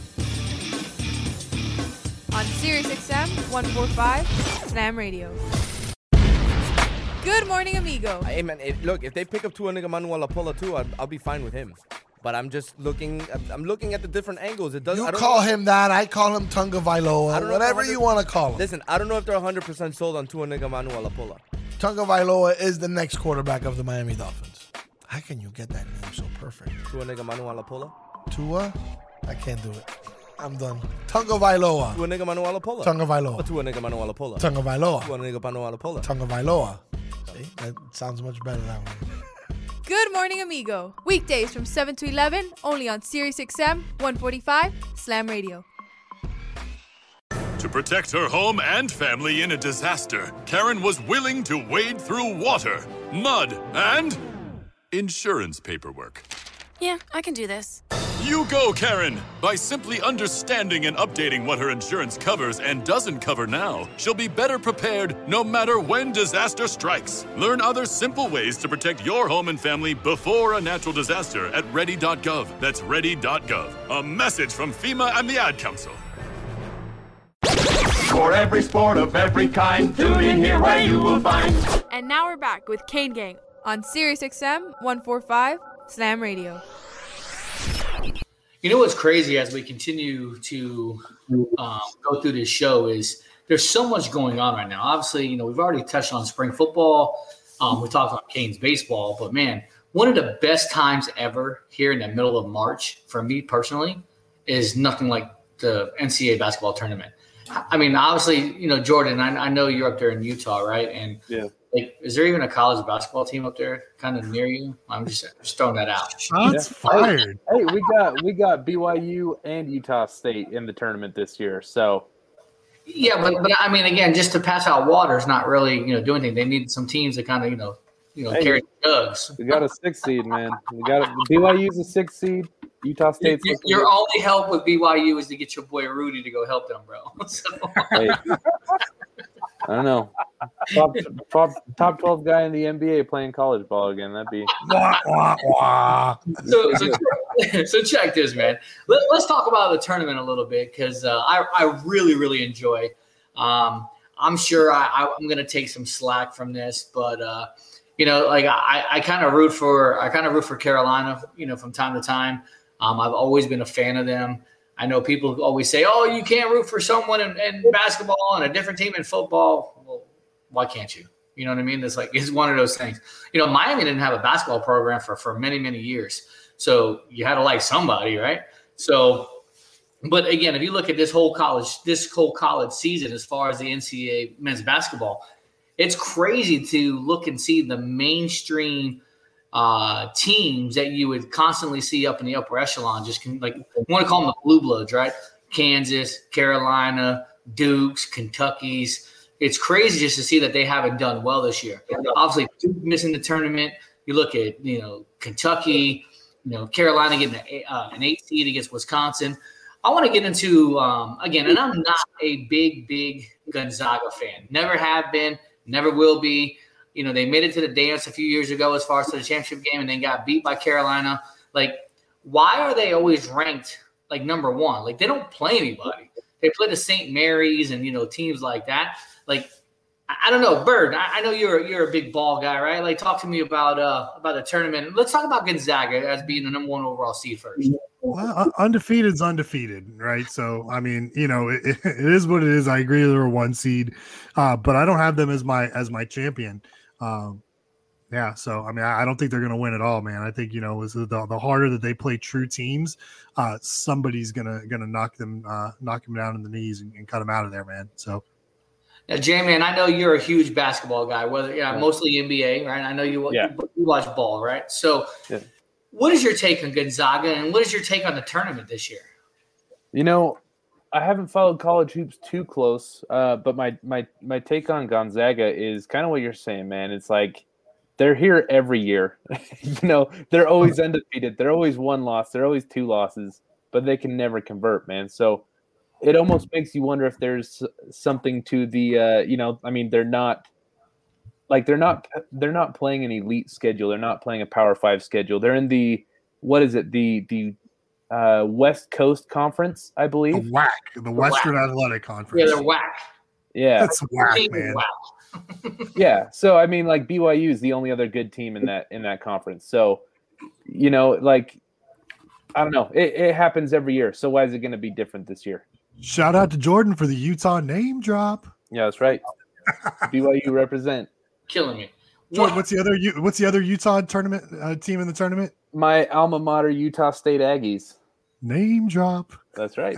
on Sirius XM 145 Slam Radio. Good morning, amigo. Hey man, if, look, if they pick up Tua Nigga Manuel Apola too, I'll, I'll be fine with him. But I'm just looking. I'm, I'm looking at the different angles. It does. You I don't call know- him that. I call him Tunga I Vailoa. don't know if Whatever you want to call him. Listen, I don't know if they're 100 percent sold on Tua Nigga Manuel Apola. Tunga Vailoa is the next quarterback of the Miami Dolphins. How can you get that name so perfect? Tua Nigga Manuel Apola. Tua? I can't do it. I'm done. Tunga Vailoa. Tua Nigga Manuel Apola. Tunga Vailoa. Tua Nigga Manuel Apola. Tunga Vailoa. Tua Nigga Manuel Apola. Tunga Vailoa. See? That sounds much better that way. Good morning, amigo. Weekdays from 7 to 11, only on Sirius XM 145 Slam Radio. To protect her home and family in a disaster, Karen was willing to wade through water, mud, and insurance paperwork. Yeah, I can do this. You go, Karen! By simply understanding and updating what her insurance covers and doesn't cover now, she'll be better prepared no matter when disaster strikes. Learn other simple ways to protect your home and family before a natural disaster at ready.gov. That's ready.gov. A message from FEMA and the Ad Council. For every sport of every kind, tune in here where you will find. And now we're back with Kane Gang on Sirius XM 145 Slam Radio. You know what's crazy as we continue to um, go through this show is there's so much going on right now. Obviously, you know we've already touched on spring football. Um, we talked about Canes baseball, but man, one of the best times ever here in the middle of March for me personally is nothing like the NCAA basketball tournament. I mean, obviously, you know Jordan. I, I know you're up there in Utah, right? And yeah, like, is there even a college basketball team up there, kind of near you? I'm just, just throwing that out. Yeah. Hey, Hey, we got we got BYU and Utah State in the tournament this year. So Yeah, but, but I mean, again, just to pass out water is not really you know doing anything. They need some teams to kind of you know you know Hey, carry jugs. we got a six seed, man. We got a, BYU's a six seed. Utah State's Your, your only help with BYU is to get your boy Rudy to go help them, bro. [laughs] So, Hey, I don't know. Top, top top twelve guy in the NBA playing college ball again. That'd be so, so, [laughs] so check this, man. Let, us talk about the tournament a little bit because uh, I, I really, really enjoy. Um, I'm sure I, I, I'm going to take some slack from this, but uh, you know, like I, I kind of root for I kind of root for Carolina. You know, from time to time. Um, I've always been a fan of them. I know people always say, "Oh, you can't root for someone in, in basketball and a different team in football." Well, why can't you? You know what I mean? It's like [laughs] it's one of those things. You know, Miami didn't have a basketball program for for many many years, so you had to like somebody, right? So, but again, if you look at this whole college this whole college season as far as the NCAA men's basketball, it's crazy to look and see the mainstream uh, teams that you would constantly see up in the upper echelon. Just can, like you want to call them the blue bloods, right? Kansas, Carolina, Dukes, Kentucky's. It's crazy just to see that they haven't done well this year. Obviously, Duke missing the tournament. You look at you know Kentucky, you know Carolina getting a, uh, an eight seed against Wisconsin. I want to get into um, again, and I'm not a big, big Gonzaga fan. Never have been, never will be. You know, they made it to the dance a few years ago as far as the championship game, and then got beat by Carolina. Like, why are they always ranked like number one? Like, they don't play anybody. They play the St. Mary's and you know teams like that. Like, I don't know, Bird. I, know you're you're a big ball guy, right? Like, talk to me about uh about the tournament. Let's talk about Gonzaga as being the number one overall seed first. Well, un- undefeated's undefeated, right? So, I mean, you know, it, [laughs] it is what it is. I agree they're a one seed, uh, but I don't have them as my as my champion. Um, yeah, so I mean, I, I don't think they're going to win at all, man. I think you know, is the, the harder that they play true teams, uh, somebody's gonna gonna knock them uh, knock them down in the knees and, and cut them out of there, man. So, Now, Jay, man, I know you're a huge basketball guy. Whether yeah, mostly NBA, right? I know you, Yeah. you, you watch ball, right? So, Yeah. what is your take on Gonzaga, and what is your take on the tournament this year? You know, I haven't followed college hoops too close, uh, but my my my take on Gonzaga is kind of what you're saying, man. It's like they're here every year. [laughs] you know, they're always [laughs] undefeated. They're always one loss. They're always two losses, but they can never convert, man. So it almost makes you wonder if there's something to the uh, you know, I mean, they're not like they're not they're not playing an elite schedule. They're not playing a Power Five schedule. They're in the what is it? The the uh, West Coast Conference, I believe. The WAC, the Western Athletic Conference. Yeah, they're whack. Yeah, That's whack, man. [laughs] yeah. So I mean, like BYU is the only other good team in that in that conference. So, you know, like I don't know, it, it happens every year. So why is it going to be different this year? Shout out to Jordan for the Utah name drop. Yeah, that's right. [laughs] BYU represent. Killing me. Jordan, what's the other U- what's the other Utah tournament uh, team in the tournament? My alma mater, Utah State Aggies. Name drop. That's right.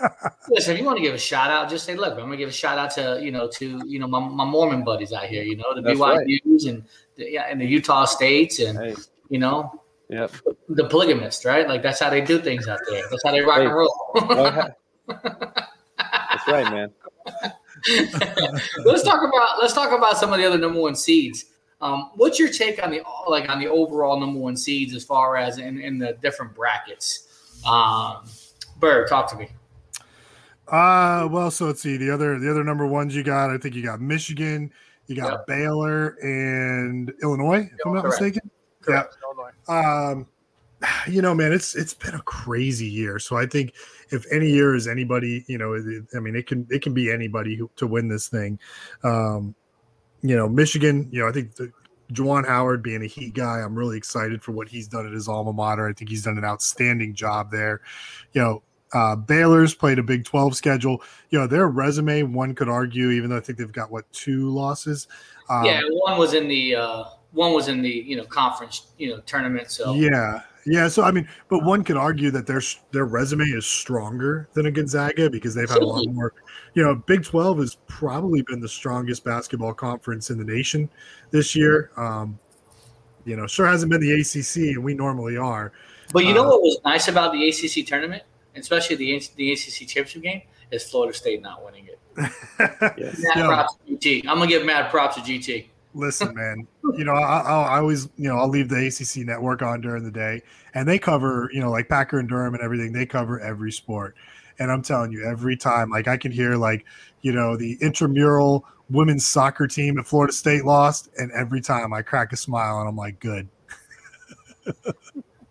[laughs] Listen, if you want to give a shout out, just say, look, I'm gonna give a shout out to you know to you know my, my Mormon buddies out here, you know, the That's BYU's and the, yeah, and the Utah states and you know, Yep. the polygamist, right? Like that's how they do things out there. That's how they rock and roll. [laughs] That's right, man. [laughs] let's talk about let's talk about some of the other number one seeds. Um, what's your take on the like on the overall number one seeds as far as in, in the different brackets? Um, Bird, talk to me. Uh well, so let's see the other the other number ones you got. I think you got Michigan, you got Yep. Baylor, and Illinois. If I'm not Correct. mistaken. Yeah. Um, [sighs] you know, man, it's it's been a crazy year. So I think if any year is anybody, you know, I mean, it can it can be anybody who, to win this thing. Um, you know, Michigan. You know, I think the Juwan Howard being a Heat guy, I'm really excited for what he's done at his alma mater. I think he's done an outstanding job there. You know, uh, Baylor's played a Big 12 schedule. You know, their resume, one could argue, even though I think they've got what two losses. Um, yeah, one was in the uh, one was in the you know conference you know tournament. So Yeah, yeah. So I mean, but one could argue that their their resume is stronger than a Gonzaga because they've had a lot more. You know, Big Twelve has probably been the strongest basketball conference in the nation this year. Um, you know, sure hasn't been the ACC, and we normally are. But you know Uh, what was nice about the ACC tournament, especially the the ACC championship game, is Florida State not winning it. [laughs] Mad Yeah. props to GT. I'm gonna give mad props to GT. Listen, [laughs] man. You know, I, I, I always, you know, I'll leave the ACC network on during the day, and they cover, you know, like Packer and Durham and everything. They cover every sport, and I'm telling you, every time, like I can hear, like, you know, the intramural women's soccer team at Florida State lost, and every time I crack a smile, and I'm like, good. [laughs]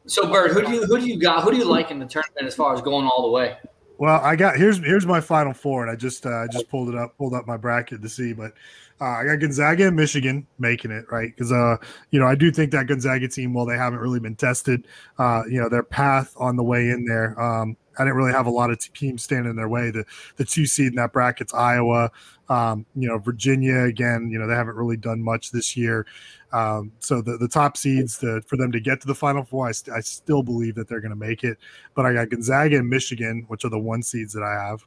So Bird, who do you who do you got? Who do you like in the tournament as far as going all the way? Well, I got here's here's my final four, and I just uh, I just pulled it up, pulled up my bracket to see, but uh, I got Gonzaga and Michigan making it right because uh you know I do think that Gonzaga team, while they haven't really been tested, uh you know their path on the way in there, um I didn't really have a lot of teams standing in their way. The the two seed in that bracket's Iowa, um you know Virginia again, you know they haven't really done much this year. Um, so the, the top seeds for them to get to the final four, I, st- I still believe that they're going to make it. But I got Gonzaga and Michigan, which are the one seeds that I have.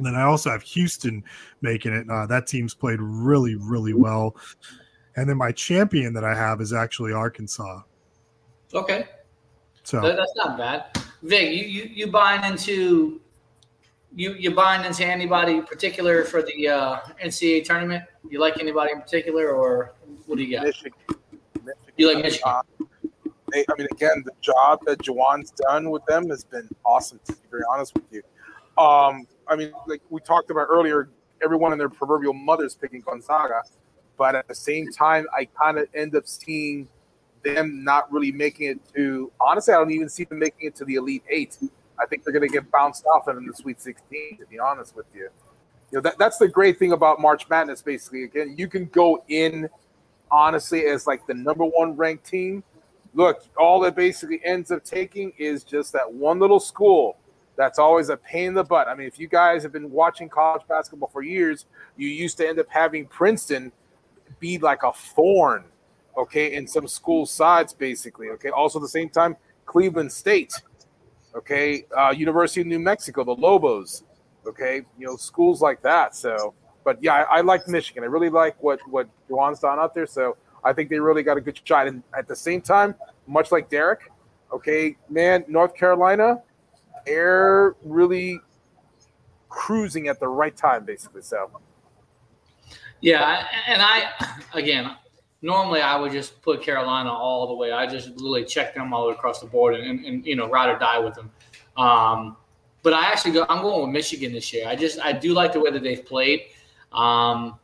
And then I also have Houston making it. Uh, that team's played really, really well. And then my champion that I have is actually Arkansas. Okay, So that's not bad. Vic, you you, you buying into you you buying into anybody particular for the uh, NCAA tournament? You like anybody in particular, or what do you got? Michigan. You like Michigan? They, I mean, again, the job that Juwan's done with them has been awesome. To be very honest with you, um, I mean, like we talked about earlier, everyone and their proverbial mother's picking Gonzaga, but at the same time, I kind of end up seeing them not really making it to. Honestly, I don't even see them making it to the Elite Eight. I think they're going to get bounced off in the Sweet 16. To be honest with you, you know that, that's the great thing about March Madness. Basically, again, you can go in honestly as like the number one ranked team. Look, all it basically ends up taking is just that one little school that's always a pain in the butt. I mean, if you guys have been watching college basketball for years, you used to end up having Princeton be like a thorn, okay, in some school sides, basically. Okay. Also, at the same time, Cleveland State, okay, uh, University of New Mexico, the Lobos, okay, you know, schools like that. So, but yeah, I, I like Michigan. I really like what what Juwan's done out there. So I think they really got a good shot. And at the same time, much like Derek, okay, man, North Carolina, they're really cruising at the right time, basically. So Yeah, and I again, normally I would just put Carolina all the way. I just literally check them all across the board and, and, and you know ride or die with them. Um, but I actually go. I'm going with Michigan this year. I just I do like the way that they've played. Um,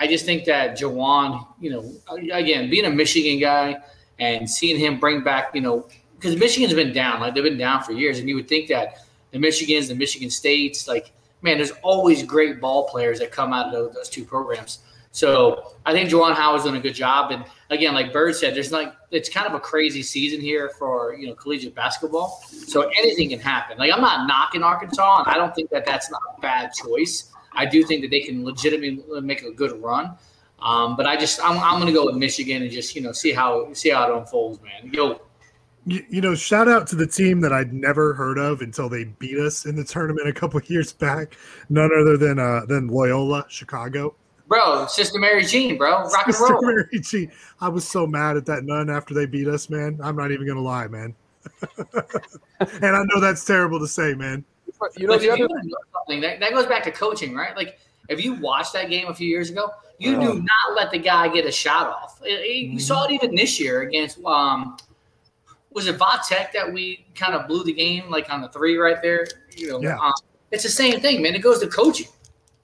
I just think that Juwan, you know, again being a Michigan guy and seeing him bring back, you know, because Michigan's been down, like they've been down for years, and you would think that the Michigans, the Michigan States, like man, there's always great ball players that come out of those, those two programs. So I think Juwan Howard's done a good job. And again, like Bird said, there's like it's kind of a crazy season here for you know collegiate basketball. So anything can happen. Like I'm not knocking Arkansas, and I don't think that that's not a bad choice. I do think that they can legitimately make a good run. Um, but I just I'm, I'm going to go with Michigan and just you know see how see how it unfolds, man. Yo, You, you know, shout out to the team that I'd never heard of until they beat us in the tournament a couple of [laughs] years back. None other than uh, than Loyola Chicago. bro, Sister Mary Jean, bro, rock and Sister roll. [laughs] Mary Jean. I was so mad at that nun after they beat us, man. I'm not even gonna lie, man. [laughs] and I know that's terrible to say, man. you But if you wanna know something, that, that goes back to coaching, right? Like if you watched that game a few years ago, you do not let the guy get a shot off. It- it- You saw Mm-hmm. it even this year against um, was it Vatek that we kind of blew the game like on the three right there? You know, Yeah. um, it's the same thing, man. It goes to coaching.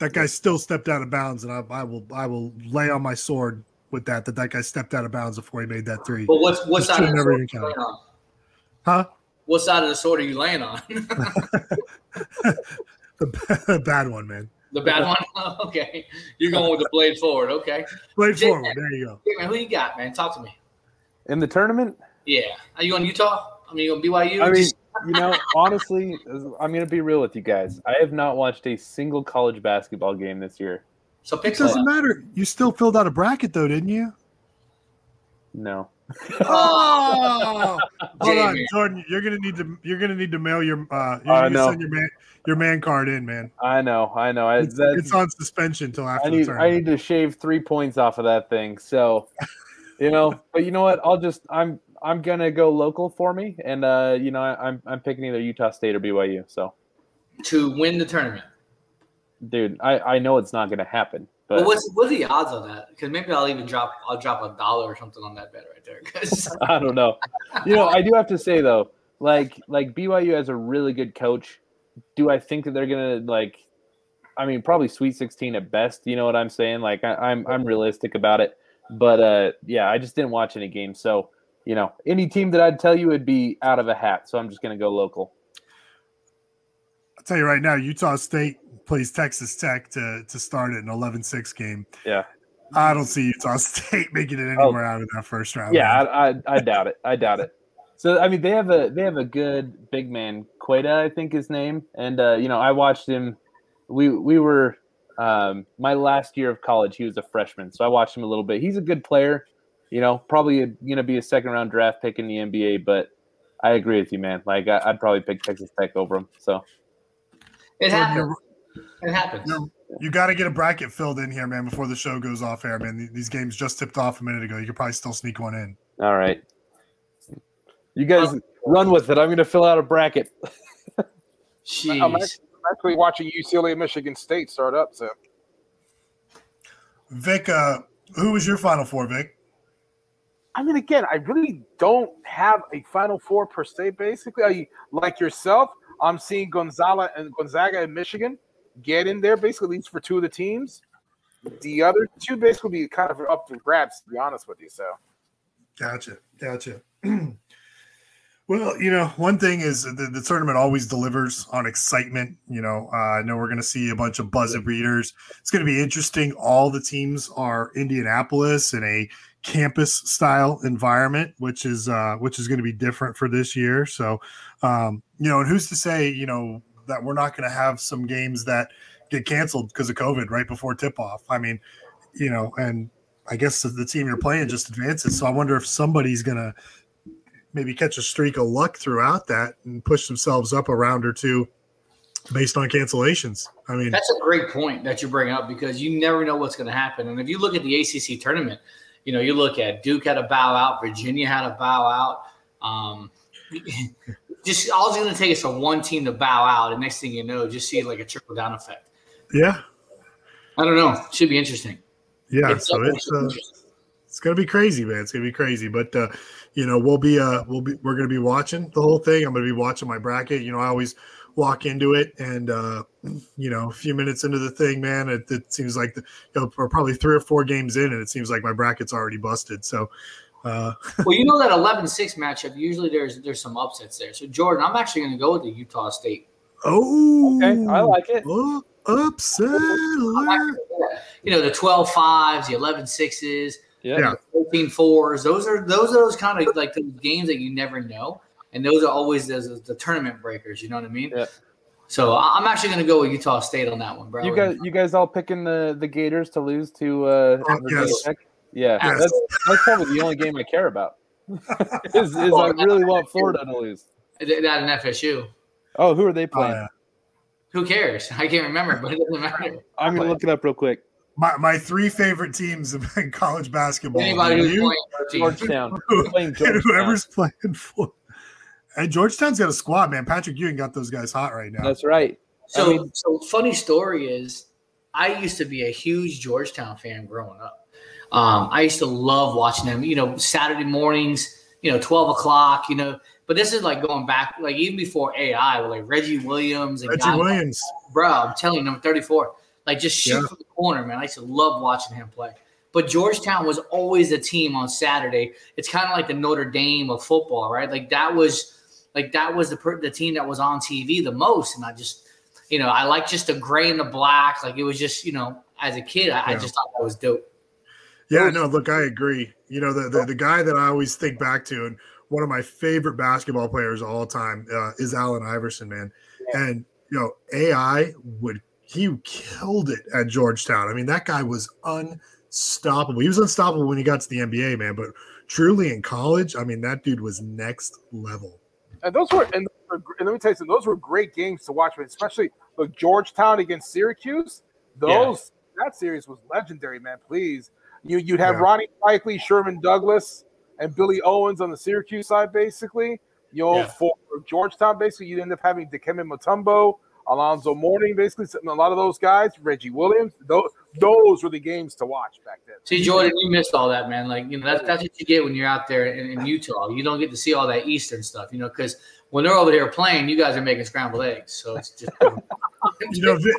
That guy still stepped out of bounds, and I, I will I will lay on my sword with that that that guy stepped out of bounds before he made that three. But what's what Just side of the sword are you laying on? Huh? What side of the sword are you laying on? [laughs] [laughs] The bad one, man. the bad one. [laughs] okay, you're going with the blade forward. Okay, Blade Jay, forward. man. There you go. Hey, man, who you got, man? Talk to me. In the tournament, Yeah, are you on Utah? I mean, you on BYU? I mean, you know, honestly, I'm going to be real with you guys. I have not watched a single college basketball game this year. so It doesn't matter. You still filled out a bracket though, didn't you? No. [laughs] Oh, hold on, Jordan. You're gonna need to. You're gonna need to mail your. Uh, you're I gonna know. send your man your man card in, man. I know, I know. I, It's, that's- it's on suspension till after I the need I need to shave three points off of that thing. So, you know, but you know what? I'll just I'm I'm gonna go local for me, and uh, you know, I, I'm I'm picking either Utah State or BYU. So, to win the tournament. dude, I I know it's not gonna happen, but But what's what are the odds on that? Because maybe I'll even drop I'll drop a dollar or something on that bet right there. [laughs] I don't know. You know, I do have to say though, like like BYU has a really good coach. Do I think that they're gonna like? I mean, probably Sweet Sixteen at best. You know what I'm saying? Like I, I'm I'm realistic about it. But uh, yeah, I just didn't watch any games, so you know, any team that I'd tell you would be out of a hat. So I'm just gonna go local. I'll tell you right now, Utah State plays Texas Tech to to start an 11-6 game. Yeah. I don't see Utah [laughs] State making it anywhere out of that first round. Yeah. I, I, I doubt it. I doubt it. So I mean, they have a they have a good big man, Queta, I think his name, and uh, you know, I watched him. We we were um, my last year of college. He was a freshman, so I watched him a little bit. He's a good player. You know, probably going to be a second round draft pick in the NBA, but I agree with you, man. Like I, I'd probably pick Texas Tech over him. So it Jordan, happens. It happens. You you got to get a bracket filled in here, man, before the show goes off air, man. These games just tipped off a minute ago. You could probably still sneak one in. all right, you guys run with it. I'm going to fill out a bracket. I'm Jeez. actually, I'm actually watching UCLA and Michigan State start up. So Vic, uh, who was your final four, Vic? I mean, again, I really don't have a Final Four per se. Basically, I, like yourself, I'm seeing Gonzala and Gonzaga and Michigan get in there, basically, at least for two of the teams. The other two basically be kind of up for grabs, to be honest with you. So, Gotcha. Gotcha. [clears throat] well, you know, one thing is the, the tournament always delivers on excitement. You know, uh, I know we're going to see a bunch of buzzer beaters. It's going to be interesting. All the teams are Indianapolis in a campus style environment, which is uh, which is going to be different for this year. So, um, you know, and who's to say, you know, that we're not going to have some games that get canceled because of COVID right before tip off? I mean, you know, and I guess the- the team you're playing just advances. So I wonder if somebody's going to maybe catch a streak of luck throughout that and push themselves up a round or two based on cancellations. I mean, That's a great point that you bring up because you never know what's going to happen. And if you look at the ACC tournament, you know, you look at Duke had a bow out, Virginia had a bow out. Um, [laughs] just all it's going to take is for one team to bow out, and next thing you know, just see like a trickle down effect. Yeah, I don't know. Should be interesting. yeah. It's so it's uh, it's gonna be crazy, man. It's gonna be crazy. But uh, you know, we'll be uh, we'll be we're gonna be watching the whole thing. I'm gonna be watching my bracket. You know, I always walk into it, and uh, you know, a few minutes into the thing, man, it, it seems like the, you know, we're probably three or four games in, and it seems like my bracket's already busted. So. Uh, [laughs] well, you know that 11-6 matchup. Usually, there's there's some upsets there. So, Jordan, I'm actually going to go with the Utah State. Oh, okay, I like it. Oh, upset alert. You know the 12 fives, the 11 sixes, Yeah. the 14 fours. Those are those are those kind of like the games that you never know, and those are always those the tournament breakers. You know what I mean? Yeah. So I- I'm actually going to go with Utah State on that one, bro. You guys, you guys all picking the the Gators to lose to uh, Virginia yes. Yeah, Yes. that's, that's probably the only game I care about. [laughs] is, is I really want Florida to lose. that an FSU. Oh, who are they playing? Uh, Who cares? I can't remember, but it doesn't matter. I'm gonna look it up real quick. My my three favorite teams in [laughs] college basketball. Anybody who's You, playing. Georgetown. [laughs] who- playing Georgetown. whoever's playing for. And Georgetown's got a squad, man. Patrick Ewing got those guys hot right now. That's right. So, I mean- so funny story is, I used to be a huge Georgetown fan growing up. Um, I used to love watching them. You know, Saturday mornings. You know, twelve o'clock. You know, but this is like going back, like even before AI, with like Reggie Williams and Reggie guys- Williams. bro. I'm telling you, number 34. Like just shoot Yeah. from the corner, man. I used to love watching him play. But Georgetown was always a team on Saturday. It's kind of like the Notre Dame of football, right? Like that was like that was the per- the team that was on TV the most. And I just, you know, I like just the gray and the black. Like it was just, you know, as a kid, I, I just thought that was dope. Yeah, no, look, I agree. You know, the, the the guy that I always think back to, and one of my favorite basketball players of all time uh, is Allen Iverson, man. And you know, AI would he killed it at Georgetown. I mean, that guy was unstoppable. He was unstoppable when he got to the NBA, man. But truly in college, I mean, that dude was next level. And those were and, and let me tell you something. Those were great games to watch, man. Especially look Georgetown against Syracuse. Those that series was legendary, man. Please, you you'd have Yeah. Rony Seikaly, Sherman Douglas, and Billy Owens on the Syracuse side, basically. You know, Yeah. for Georgetown, basically, you end up having Dikembe Mutombo, Alonzo Mourning, basically, a lot of those guys, Reggie Williams. Those those were the games to watch back then. See, Jordan, you missed all that, man. Like, you know, that's, that's what you get when you're out there in, in Utah. You don't get to see all that Eastern stuff, you know, because when they're over there playing, you guys are making scrambled eggs. So it's just, [laughs] You know, Vic,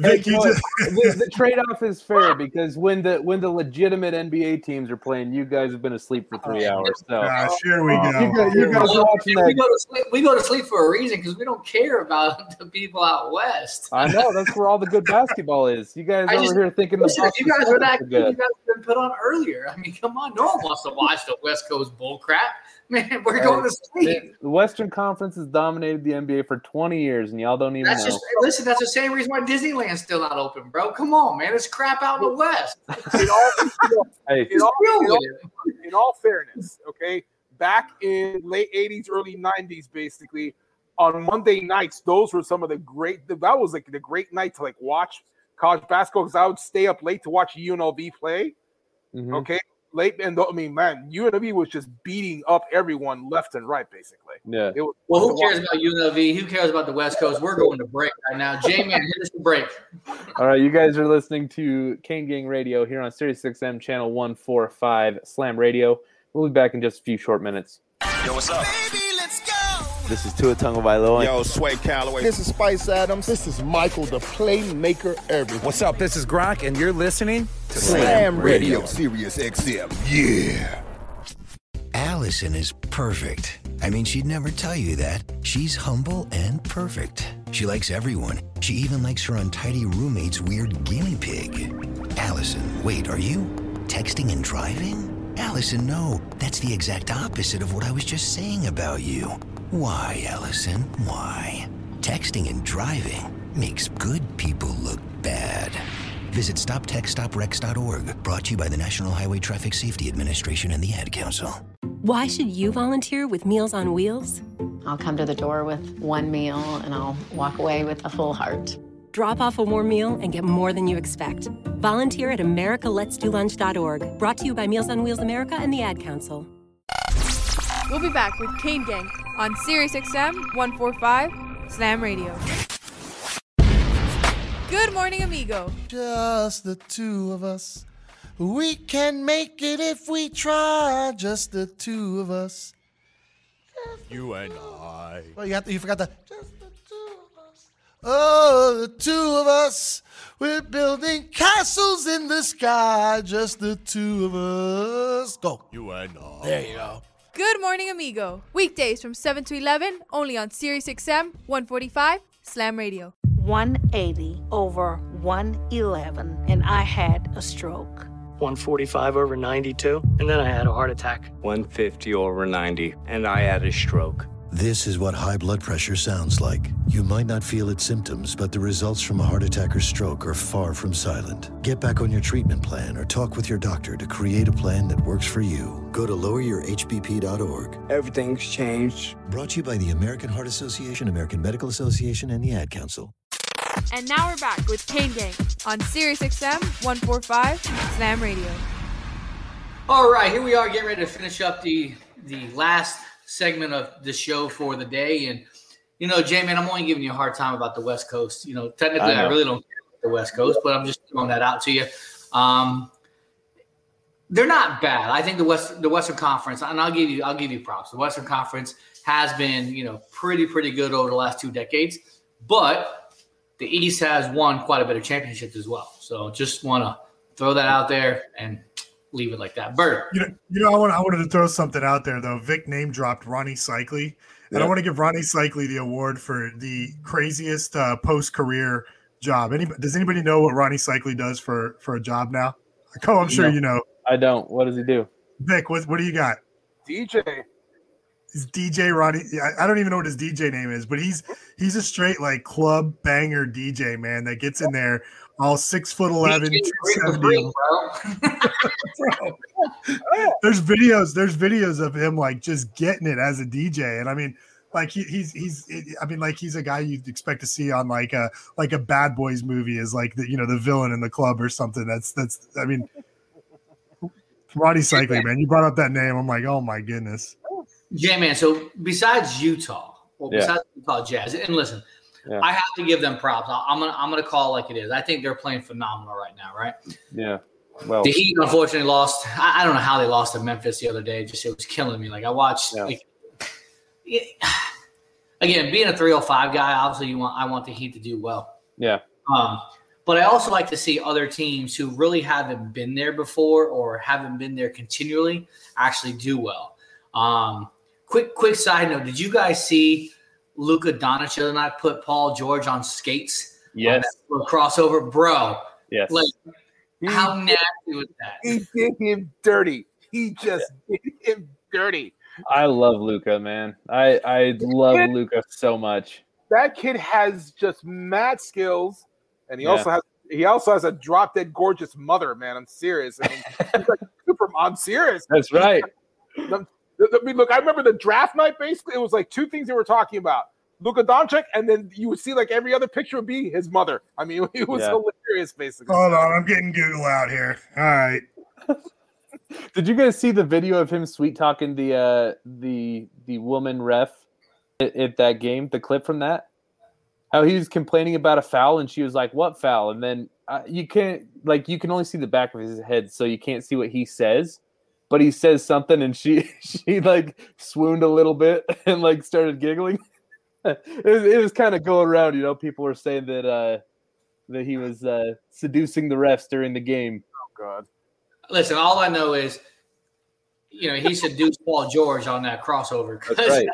Hey, you just the, the trade-off is fair because when the when the legitimate NBA teams are playing, you guys have been asleep for three oh, hours. So gosh, here we uh, you go. guys, you guys are watching we go to sleep. We go to sleep for a reason because we don't care about [laughs] the people out west. I know that's where all the good basketball is. You guys I over just- here thinking the Listen, if you guys were that good, you guys have been put on earlier. I mean, come on, no one wants to watch the West Coast bull crap. Man, [laughs] we're going to sleep. The Western Conference has dominated the NBA for 20 years, and y'all don't even That's know. just listen. That's the same reason why Disneyland's still not open, bro. Come on, man. It's crap out in the West. In all, Hey, in all, in all- [laughs] in all fairness, okay, back in late '80s, early '90s, basically on Monday nights, those were some of the great. That was like the great night to like watch college basketball because I would stay up late to watch UNLV play. Mhm. Okay, late and I mean, man, UNLV was just beating up everyone left and right, basically. Yeah. It was Well, who cares watch. about UNLV? Who cares about the West Coast? We're going to break right now. J Man, hit us the break. All right, you guys are listening to Kane Gang Radio here on Sirius XM channel 145 Slam Radio. We'll be back in just a few short minutes. Yo, what's up? This is Tua Tagovailoa. Yo, Sway Calloway. This is Spice Adams. This is Michael, the playmaker everything. What's up? This is Gronk, and you're listening to Slam Radio, Sirius XM. Yeah. Allison is perfect. I mean, she'd never tell you that. She's humble and perfect. She likes everyone. She even likes her untidy roommate's weird guinea pig. Allison, wait, are you texting and driving? Allison, no. That's the exact opposite of what I was just saying about you. Why, Allison? Why? Texting and driving makes good people look bad. Visit StopTextsStopWrecks.org, brought to you by the National Highway Traffic Safety Administration and the Ad Council. Why should you volunteer with Meals on Wheels? I'll come to the door with one meal and I'll walk away with a full heart. Drop off a warm meal and get more than you expect. Volunteer at americaletsdolunch.org, brought to you by Meals on Wheels America and the Ad Council. We'll be back with Kane Gang on Sirius XM 145 Slam Radio. Good morning, amigo. Just the two of us. We can make it if we try. Just the two of us. You and I. Well, you have to, you forgot that. Just the two of us. Oh, the two of us. We're building castles in the sky. Just the two of us. Go. You and I. There you go. Good morning, amigo. Weekdays from 7 to 11, only on SiriusXM 145 Slam Radio. 180 over 111, and I had a stroke. 145 over 92, and then I had a heart attack. 150 over 90, and I had a stroke. This is what high blood pressure sounds like. You might not feel its symptoms, but the results from a heart attack or stroke are far from silent. Get back on your treatment plan or talk with your doctor to create a plan that works for you. Go to loweryourhbp.org. Everything's changed. Brought to you by the American Heart Association, American Medical Association, and the Ad Council. And now we're back with Kane Gang on SiriusXM 145 Slam Radio. All right, here we are getting ready to finish up the the last segment of the show for the day. And you know, Jay, man, I'm only giving you a hard time about the West Coast. You know, technically, I, I really don't care about the West Coast, but I'm just throwing that out to you. Um, they're not bad. I think the West, the Western Conference, and I'll give you, I'll give you props. The Western Conference has been, you know, pretty, pretty good over the last two decades, but the East has won quite a bit of championships as well. So just want to throw that out there and leave it like that. Bert, You know, you know, I want I wanted to throw something out there though. Vic name dropped Rony Seikaly, and I want to give Rony Seikaly the award for the craziest uh, post career job. Any does anybody know what Rony Seikaly does for for a job now? Oh, I'm sure No. you know. I don't. What does he do? Vic, what what do you got? DJ. He's DJ Ronnie. I I don't even know what his DJ name is, but he's he's a straight like club banger DJ man that gets in there all six foot eleven, DJ Rick the 270. Freak, bro. Bro, [laughs] there's videos there's videos of him like just getting it as a dj and i mean like he, he's he's i mean like he's a guy you'd expect to see on like a like a bad boys movie is like the you know the villain in the club or something that's that's i mean Rony Seikaly man you brought up that name i'm like oh my goodness J man, so besides Utah, well, Yeah. besides Utah Jazz, and listen, Yeah. I have to give them props. I'm gonna I'm gonna call it like it is. I think they're playing phenomenal right now, right? Yeah. Well, The Heat unfortunately lost. I, I don't know how they lost to Memphis the other day. Just it was killing me. Like I watched. Like, it- [sighs] again, being a 305 guy, obviously you want I want the Heat to do well. yeah. Um, but I also like to see other teams who really haven't been there before or haven't been there continually actually do well. Um, quick, quick side note: Did you guys see Luka Doncic the other night put Paul George on skates? on Yes. that crossover, bro. Yes. Like, how nasty was that? He did him dirty. He just did him dirty. I love Luka, man. I I love Kid- Luka so much. That kid has just mad skills, and he Yeah. also has he also has a drop dead gorgeous mother. Man, I'm serious. I mean, he's like super. I'm serious. That's right. The- the- I mean, look, I remember the draft night. Basically, it was like two things they were talking about: Luka Doncic, and then you would see like every other picture would be his mother. I mean, [laughs] it was Yeah. hilarious, basically. hold on i'm getting google out here all right [laughs] Did you guys see the video of him sweet talking the uh the the woman ref at, at that game? The clip from that? How he was complaining about a foul and she was like, "What foul?" And then uh, you can't like you can only see the back of his head, so you can't see what he says. But he says something, and she [laughs] she like swooned a little bit [laughs] and like started giggling. [laughs] it was, it was kind of going around, you know. People were saying that uh that he was uh seducing the refs during the game. Oh God. Listen, all I know is, you know, he seduced Paul George on that crossover. That's right.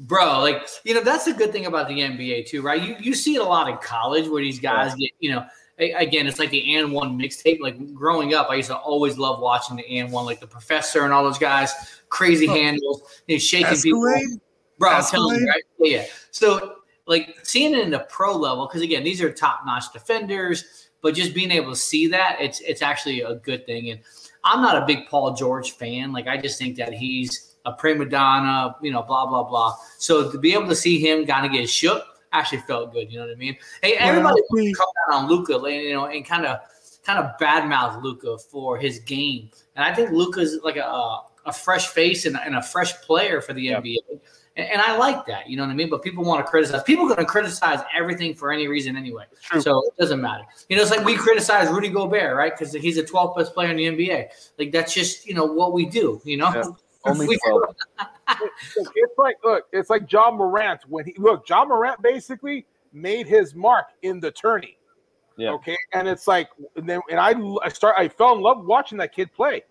Bro, like, you know, that's the good thing about the NBA too, right? You you see it a lot in college where these guys get, you know, again, it's like the and one mixtape. Like growing up, I used to always love watching the and one, like the professor and all those guys, crazy Oh. handles, you know, shaking people. Escalade? Bro, I'm telling you, right? Yeah, yeah. So like seeing it in the pro level, because again, these are top notch defenders, but just being able to see that, it's it's actually a good thing. And I'm not a big Paul George fan. Like I just think that he's a prima donna, you know, blah blah blah. So to be able to see him kind of get shook actually felt good. You know what I mean? Hey, everybody we- come down on Luka, you know, and kind of kind of badmouth Luka for his game. And I think Luka's like a a fresh face and, and a fresh player for the NBA. And I like that. You know what I mean? But people want to criticize. People are going to criticize everything for any reason anyway. So it doesn't matter. You know, it's like we criticize Rudy Gobert, right? Because he's a 12th best player in the NBA. Like that's just you know what we do. You know. Only [laughs] We- 12. Look, it's like look, it's like Ja Morant when he look. Ja Morant basically made his mark in the tourney. Yeah. Okay, and it's like, and then and I, I start, I fell in love watching that kid play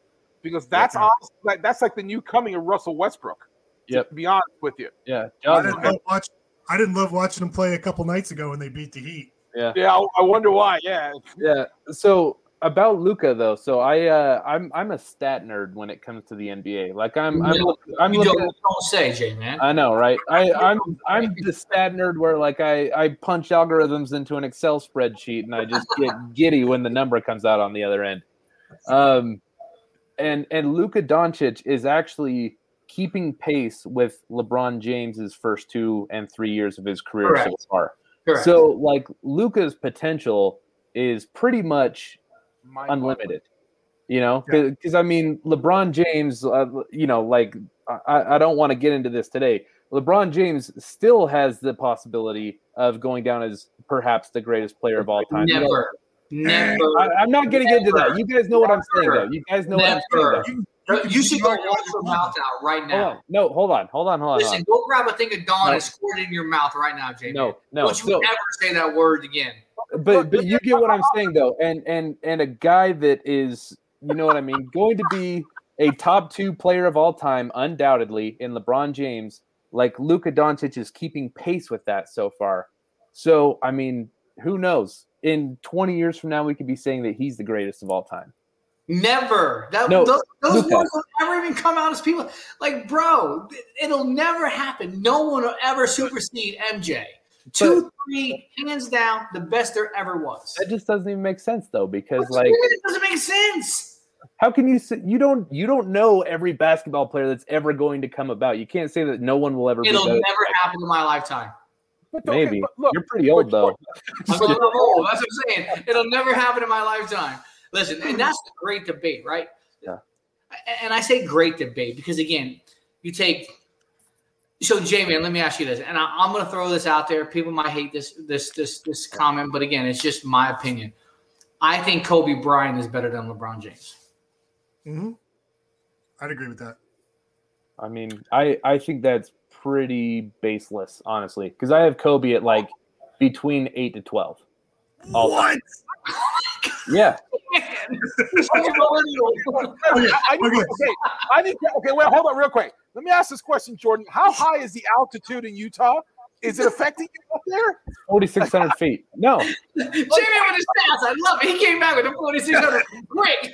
because that's Yeah. honest, like that's like the new coming of Russell Westbrook. Yeah. To be honest with you. Yeah. I didn't love watch. I didn't love watching him play a couple nights ago when they beat the Heat. Yeah. Yeah, I, I wonder why. Yeah. Yeah. So about Luka though, so I uh I'm I'm a stat nerd when it comes to the NBA. Like I'm I'm I'm you looking don't, at, don't say, Jay, man. I know, right? I [laughs] I'm I'm the stat nerd where like I I punch algorithms into an Excel spreadsheet and I just get [laughs] giddy when the number comes out on the other end. Um and and Luka Doncic is actually keeping pace with LeBron James's first two and three years of his career so far. Correct. So like Luka's potential is pretty much unlimited. You know, because I mean, LeBron James, uh, you know, like I, I don't want to get into this today. LeBron James still has the possibility of going down as perhaps the greatest player of all time. You know, Never. Never. I, I'm not getting into that. You guys know what I'm saying, though. You guys know what I'm Never. saying. You, you should go wash your mouth out right Though. Hold now. No, hold on, hold on, hold on. Listen, on. go grab a thing of Dawn No. and squirt it in your mouth right now, Jay. No, no. Don't you So- ever say that word again. but but you get what I'm saying though, and and and a guy that is, you know what I mean, going to be a top two player of all time, undoubtedly, in LeBron James. Like Luka Doncic is keeping pace with that so far. So I mean, who knows? In 20 years from now, we could be saying that he's the greatest of all time. Never. That, No, those those words will never even come out as people. Like, bro, it'll never happen. No one will ever supersede MJ. Two, three, hands down, the best there ever was. That just doesn't even make sense though, because What like, do you mean it doesn't make sense. how can you say you don't you don't know every basketball player that's ever going to come about? You can't say that no one will ever. It'll be better. never happen in my lifetime. Maybe you're pretty old though. I'm not old. That's what I'm saying. It'll never happen in my lifetime. Listen, and that's the great debate, right? Yeah. And I say great debate because again, you take. So, Jay, man, let me ask you this, and I, I'm going to throw this out there. People might hate this, this, this, this comment, but again, it's just my opinion. I think Kobe Bryant is better than LeBron James. hmm I'd agree with that. I mean, I I think that's pretty baseless, honestly, because I have Kobe at like between eight to twelve. All what? time. Yeah. okay, I need, okay, I need, okay, wait, hold on real quick. Let me ask this question, Jordan. How high is the altitude in Utah? Is it affecting you up there? Forty six hundred feet. No. Jamie with his stats, I love it. He came back with a 4600 quick.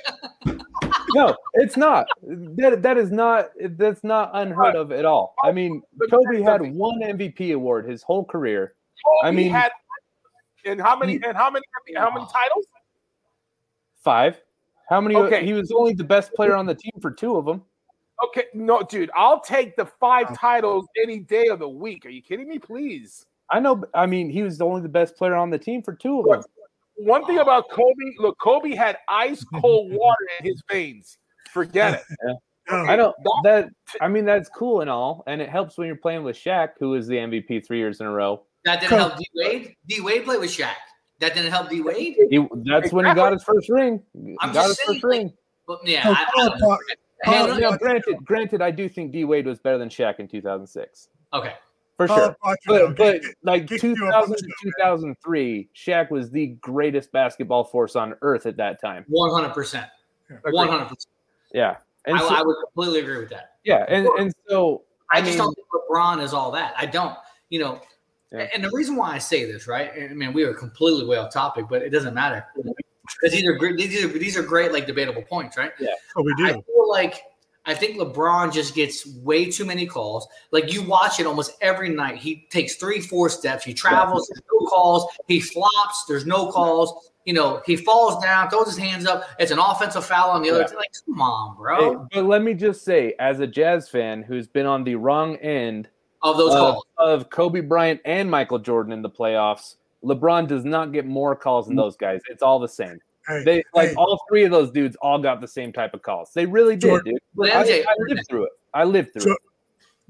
No, it's not. That that is not that's not unheard of at all. I mean, Kobe had one MVP award his whole career. I mean, had, and how many, and how many, how many titles? Five. How many? Okay. He was only the best player on the team for two of them. Okay, no, dude, I'll take the five oh. titles any day of the week. Are you kidding me? Please. I know. I mean, he was only the best player on the team for two of them. One thing about Kobe, look, Kobe had ice [laughs] cold water in his veins. Forget it. [laughs] Oh. I don't. That I mean, that's cool and all, and it helps when you're playing with Shaq, who is the MVP three years in a row. That didn't help D Wade. D Wade played with Shaq. That didn't help D Wade. He, that's when he got his first ring. He I'm got just his saying, first ring. But yeah, I, I don't Hey, now, granted, granted, I do think D Wade was better than Shaq in 2006 okay. for sure. fuck you, But, but Get- like get you up on 2000 to 2003, Shaq was the greatest basketball force on earth at that time. One hundred percent. One hundred percent. Yeah, and I, so, I would completely agree with that. yeah, and and so I, I, just mean, don't think LeBron is all that. I don't. You know, Yeah. and the reason why I say this, right? I mean, we are completely way off topic, but it doesn't matter because these are great. These are these are great, like debatable points, right? Yeah. Oh, we I do. feel like I think LeBron just gets way too many calls. Like you watch it almost every night. He takes three, four steps. He travels. There's no calls. He flops. There's no calls. You know, he falls down, throws his hands up. It's an offensive foul on the other. Yeah. team. Like, come on, Hey, bro. but let me just say, as a Jazz fan who's been on the wrong end Of those of, calls. of Kobe Bryant and Michael Jordan in the playoffs, LeBron does not get more calls than mm. those guys. It's all the same. Hey, They like hey, all three of those dudes all got the same type of calls. They really did, Jordan, dude. But I, MJ, I lived through it. I lived through Jo- it.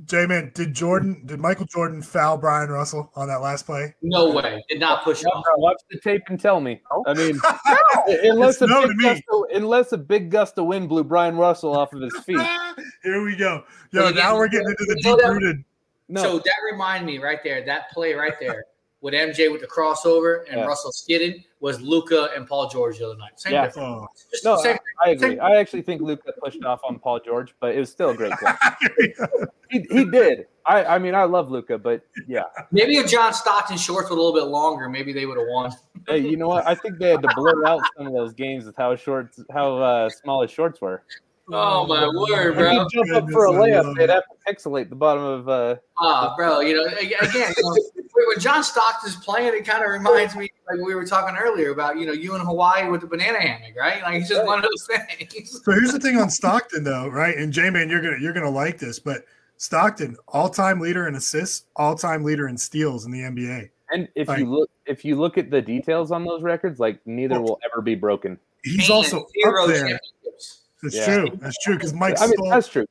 J Man, did Jordan, did Michael Jordan foul Bryon Russell on that last play? No way. Did not push off. Watch the tape and tell me. I mean, [laughs] [laughs] unless a, no big me. gust of, unless a big gust of wind blew Bryon Russell off of his [laughs] feet. Here we go. Yo, now we're getting into the you know deep that- rooted. No. So that reminded me right there, that play right there [laughs] with MJ with the crossover and Yeah. Russell skidding was Luka and Paul George the other night. Same Yeah. difference. Just No, same- I, I agree. same- I actually think Luka pushed off on Paul George, but it was still a great play. [laughs] he, he did. I, I mean, I love Luka, but yeah. Maybe if John Stockton shorts were a little bit longer, maybe they would have won. Hey, you know what? I think they had to blur out some of those games with how short, how uh, small his shorts were. Oh my word, If you bro! jump up for a layup, they'd have to pixelate the bottom of. Uh, Ah, bro, you know, again, you know, [laughs] when John Stockton's playing, it kind of reminds me, like we were talking earlier about, you know, you in Hawaii with the banana hammock, right? Like it's just one of those [laughs] things. So here's the thing on Stockton, though, right? And J Man, you're gonna you're gonna like this, but Stockton, all time leader in assists, all time leader in steals in the NBA. and if Like- you look, if you look at the details on those records, like neither will ever be broken. He's also zero up there. Championships. That's Yeah. true. That's true. Because Mike I mean, stole, that's true.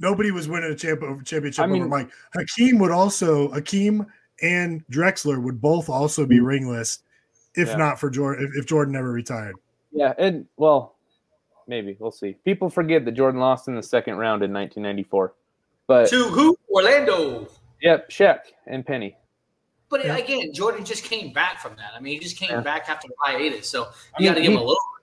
nobody was winning a champ- championship I mean- over Mike. Hakeem would also Hakeem and Drexler would both also be mm-hmm. ringless if Yeah. not for Jordan if, if Jordan never retired. Yeah, and well, maybe we'll see. People forget that Jordan lost in the second round in 1994, but To who? Orlando. yep, Shaq and Penny. But again, Jordan just came back from that. I mean, he just came Yeah. back after the hiatus, so you got to give him a little credit.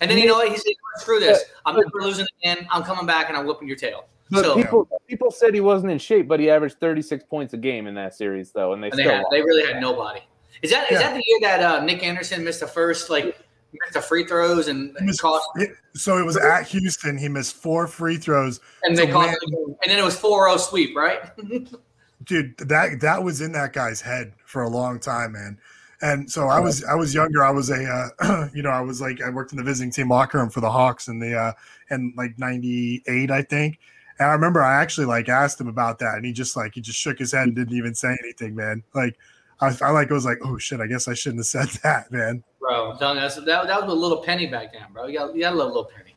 And then you know what? He said, "Screw this! I'm never losing again. I'm coming back and I'm whipping your tail." But So people people said he wasn't in shape, but he averaged 36 points a game in that series, though, and they and they, had, they really had nobody. Is that is Yeah. that the year that uh, Nick Anderson missed the first like missed the free throws and, and cost So it was at Houston. He missed four free throws. and they cost the and then it was 4-0 sweep, right? [laughs] dude that that was in that guy's head for a long time man and so i was i was younger i was a uh, [clears throat] you know i was like i worked in the visiting team locker room for the hawks in the uh in like 98 i think and i remember i actually like asked him about that and he just like he just shook his head and didn't even say anything man like i, I like was like oh shit i guess i shouldn't have said [laughs] that man bro, I'm telling you, that's, that, that was a little penny back then, bro. You got you got a little, little penny.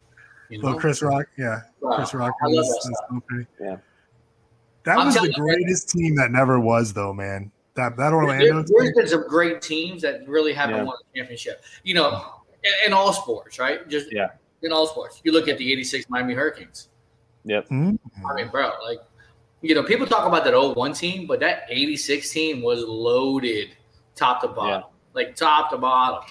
You know? little chris rock yeah Wow. chris rock I love was- that was stuff. Yeah. that I'm was the telling you, greatest team that never was though man that that There, has been some great teams that really haven't Yeah. won a championship. You know, in, in all sports, right? Just Yeah. in all sports. You look at the '86 Miami Hurricanes. Yep. Mhm. I mean, bro, like, you know, people talk about that 01 team, but that 86 team was loaded top to bottom, like top to bottom.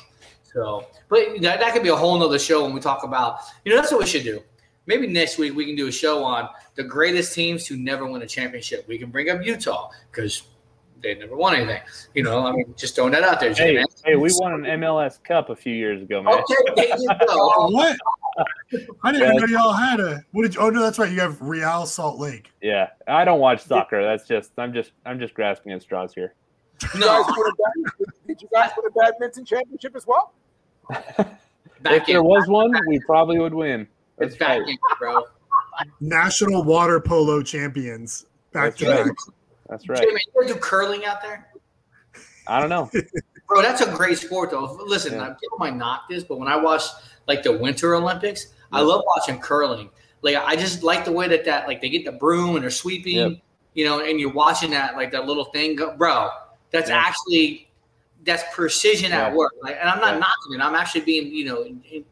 So, but that, that could be a whole nother show when we talk about, you know, that's what we should do. Maybe next week we can do a show on the greatest teams who never win a championship. We can bring up Utah because they never won anything. You know, I mean, just throwing that out there, Hey, man. hey, we won an MLS Cup a few years ago, man. Okay, there you go. [laughs] Oh, what I didn't even Yeah. know y'all had a. What did you? Oh no, that's right. You have Real Salt Lake. Yeah, I don't watch soccer. That's just I'm just I'm just grasping at straws here. You guys win a bad- did you guys win a badminton championship as well? if there was one, we probably would win. It's That's back right. in, bro. National water polo champions. Back That's to right. back. That's right. man, you gonna do curling out there? I don't know. [laughs] Bro, that's a great sport though. Listen, Yeah. uh, people might knock this, but when I watch like the Winter Olympics, I love watching curling. Like I just like the way that that like they get the broom and they're sweeping, Yep. you know, and you're watching that like that little thing go, bro. That's Yeah. actually that's precision at work. Like, and I'm not Yeah. knocking it. I'm actually being, you know, in- in-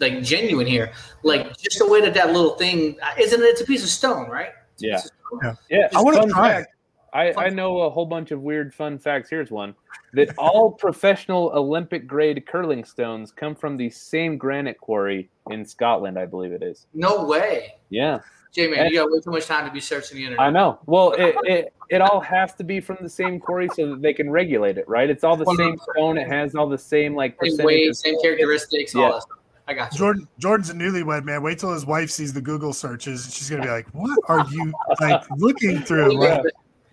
like genuine here. Like just the way that that little thing isn't? It's a piece of stone, right? It's Yeah. stone. Yeah. Yeah, I wanna try fact. I, I know a whole bunch of weird fun facts. Here's one that all [laughs] professional Olympic grade curling stones come from the same granite quarry in Scotland, I believe it is. No way. Yeah, Jay man, you got way too much time to be searching the internet. I know. Well, it, it, it all has to be from the same quarry so that they can regulate it, right? It's all the same stone. It has all the same like Same weight, same characteristics, all that stuff. I got you. Jordan Jordan's a newlywed man. Wait till his wife sees the Google searches. She's gonna be like, "What are you like looking through?" [laughs] Like,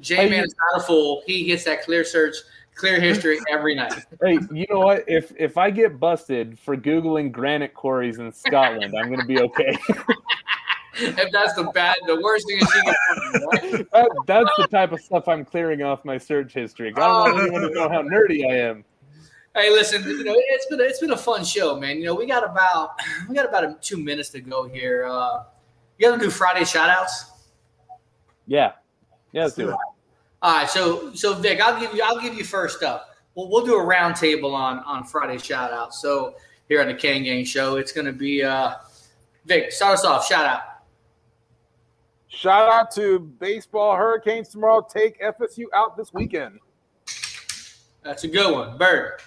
Jay Man is not a fool. He gets that clear search, clear history [laughs] every night. Hey, you know what? If if I get busted for googling granite quarries in Scotland, I'm gonna be okay. [laughs] if that's the bad, the worst thing is she right? [laughs] that, that's the type of stuff I'm clearing off my search history. I don't want anyone to know how nerdy I am. Hey, listen, you know it's been it's been a fun show, man. You know we got about we got about two minutes to go here. Uh, you got to do Friday shout outs? Yeah. Yeah, let's do it. All right, so so Vic, I'll give you I'll give you first up. We'll we'll do a roundtable on on Friday shout out. So here on the Kane Gang Show, it's gonna be uh Vic, start us off. Shout out. Shout out to baseball Hurricanes tomorrow. Take FSU out this weekend. That's a good one. Bird.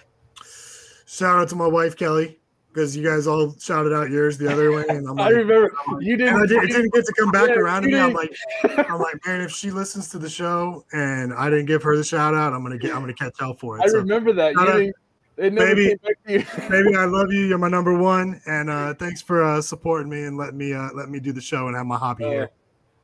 Shout out to my wife Kelly because you guys all shouted out yours the other way, and I'm like, [laughs] I like, remember you and I didn't. did, it didn't get to come back Yeah, around to me. I'm like, I'm like, man, if she listens to the show and I didn't give her the shout out, I'm gonna get, I'm gonna catch hell for it. I So, remember that. You out- didn't, baby, came back to you. [laughs] baby, I love you. You're my number one, and uh, thanks for uh, supporting me and letting me uh, let me do the show and have my hobby here.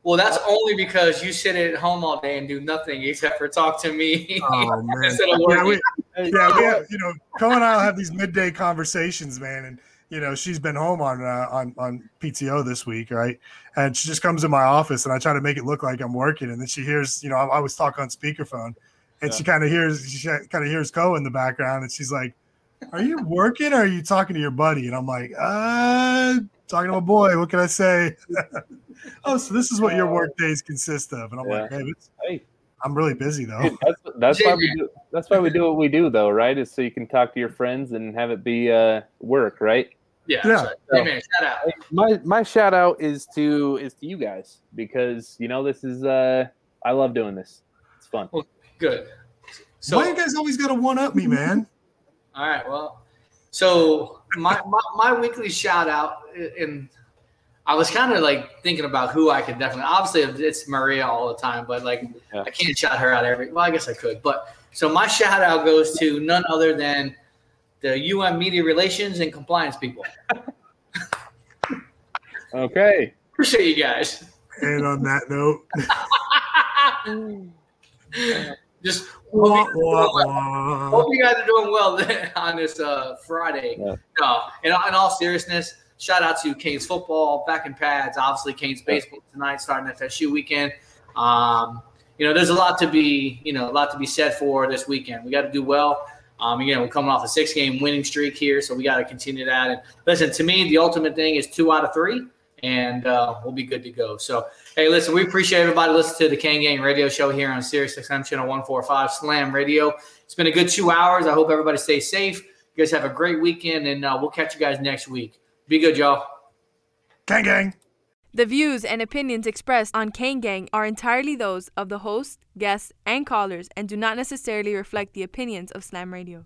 Well, that's only because you sit at home all day and do nothing except for talk to me Oh [laughs] man, instead of yeah, we, yeah, we have, you know, Co and I'll have these midday conversations, man, and you know, she's been home on uh, on on PTO this week, right? And she just comes in my office, and I try to make it look like I'm working, and then she hears, you know, I, I always talk on speakerphone, and she kind of hears, she kind of hears Co in the background, and she's like, "Are you working, or are you talking to your buddy?" And I'm like, "Uh, talking to my boy. What can I say?" [laughs] oh, so this is what your work days consist of, and I'm like, "Hey, it's, Hey. I'm really busy though." Dude, that's that's why we do that's why we do what we do though, right? Is so you can talk to your friends and have it be uh work, right? Yeah. Yeah. that's right. Hey, man, shout out. My my shout out is to is to you guys because you know this is uh I love doing this. It's fun. Good. So Why you guys always got to one up me, man? [laughs] All right. Well, so my my, my weekly shout out, and I was kind of like thinking about who I could definitely. Obviously, it's Maria all the time, but like I can't shout her out every. Well, I guess I could, but so my shout out goes to none other than the UM Media Relations and Compliance people. [laughs] Okay. Appreciate you guys. And on that note, [laughs] Just Wah, hope you, wah, wah. hope you guys are doing well [laughs] on this uh, Friday. No, in, in all seriousness, shout out to Canes football back in pads. Obviously, Canes baseball tonight, starting FSU weekend. Um, you know, there's a lot to be, you know, a lot to be said for this weekend. We got to do well. Um, again, we're coming off a six-game winning streak here, so we got to continue that. And listen, to me, the ultimate thing is two out of three, and uh, we'll be good to go. So, hey, listen, we appreciate everybody listening to the Kane Gang Radio Show here on Sirius XM Channel 145 Slam Radio. It's been a good two hours. I hope everybody stays safe. You guys have a great weekend, and uh, we'll catch you guys next week. Be good, y'all. Gang gang. The views and opinions expressed on Kane Gang are entirely those of the host, guests, and callers and do not necessarily reflect the opinions of Slam Radio.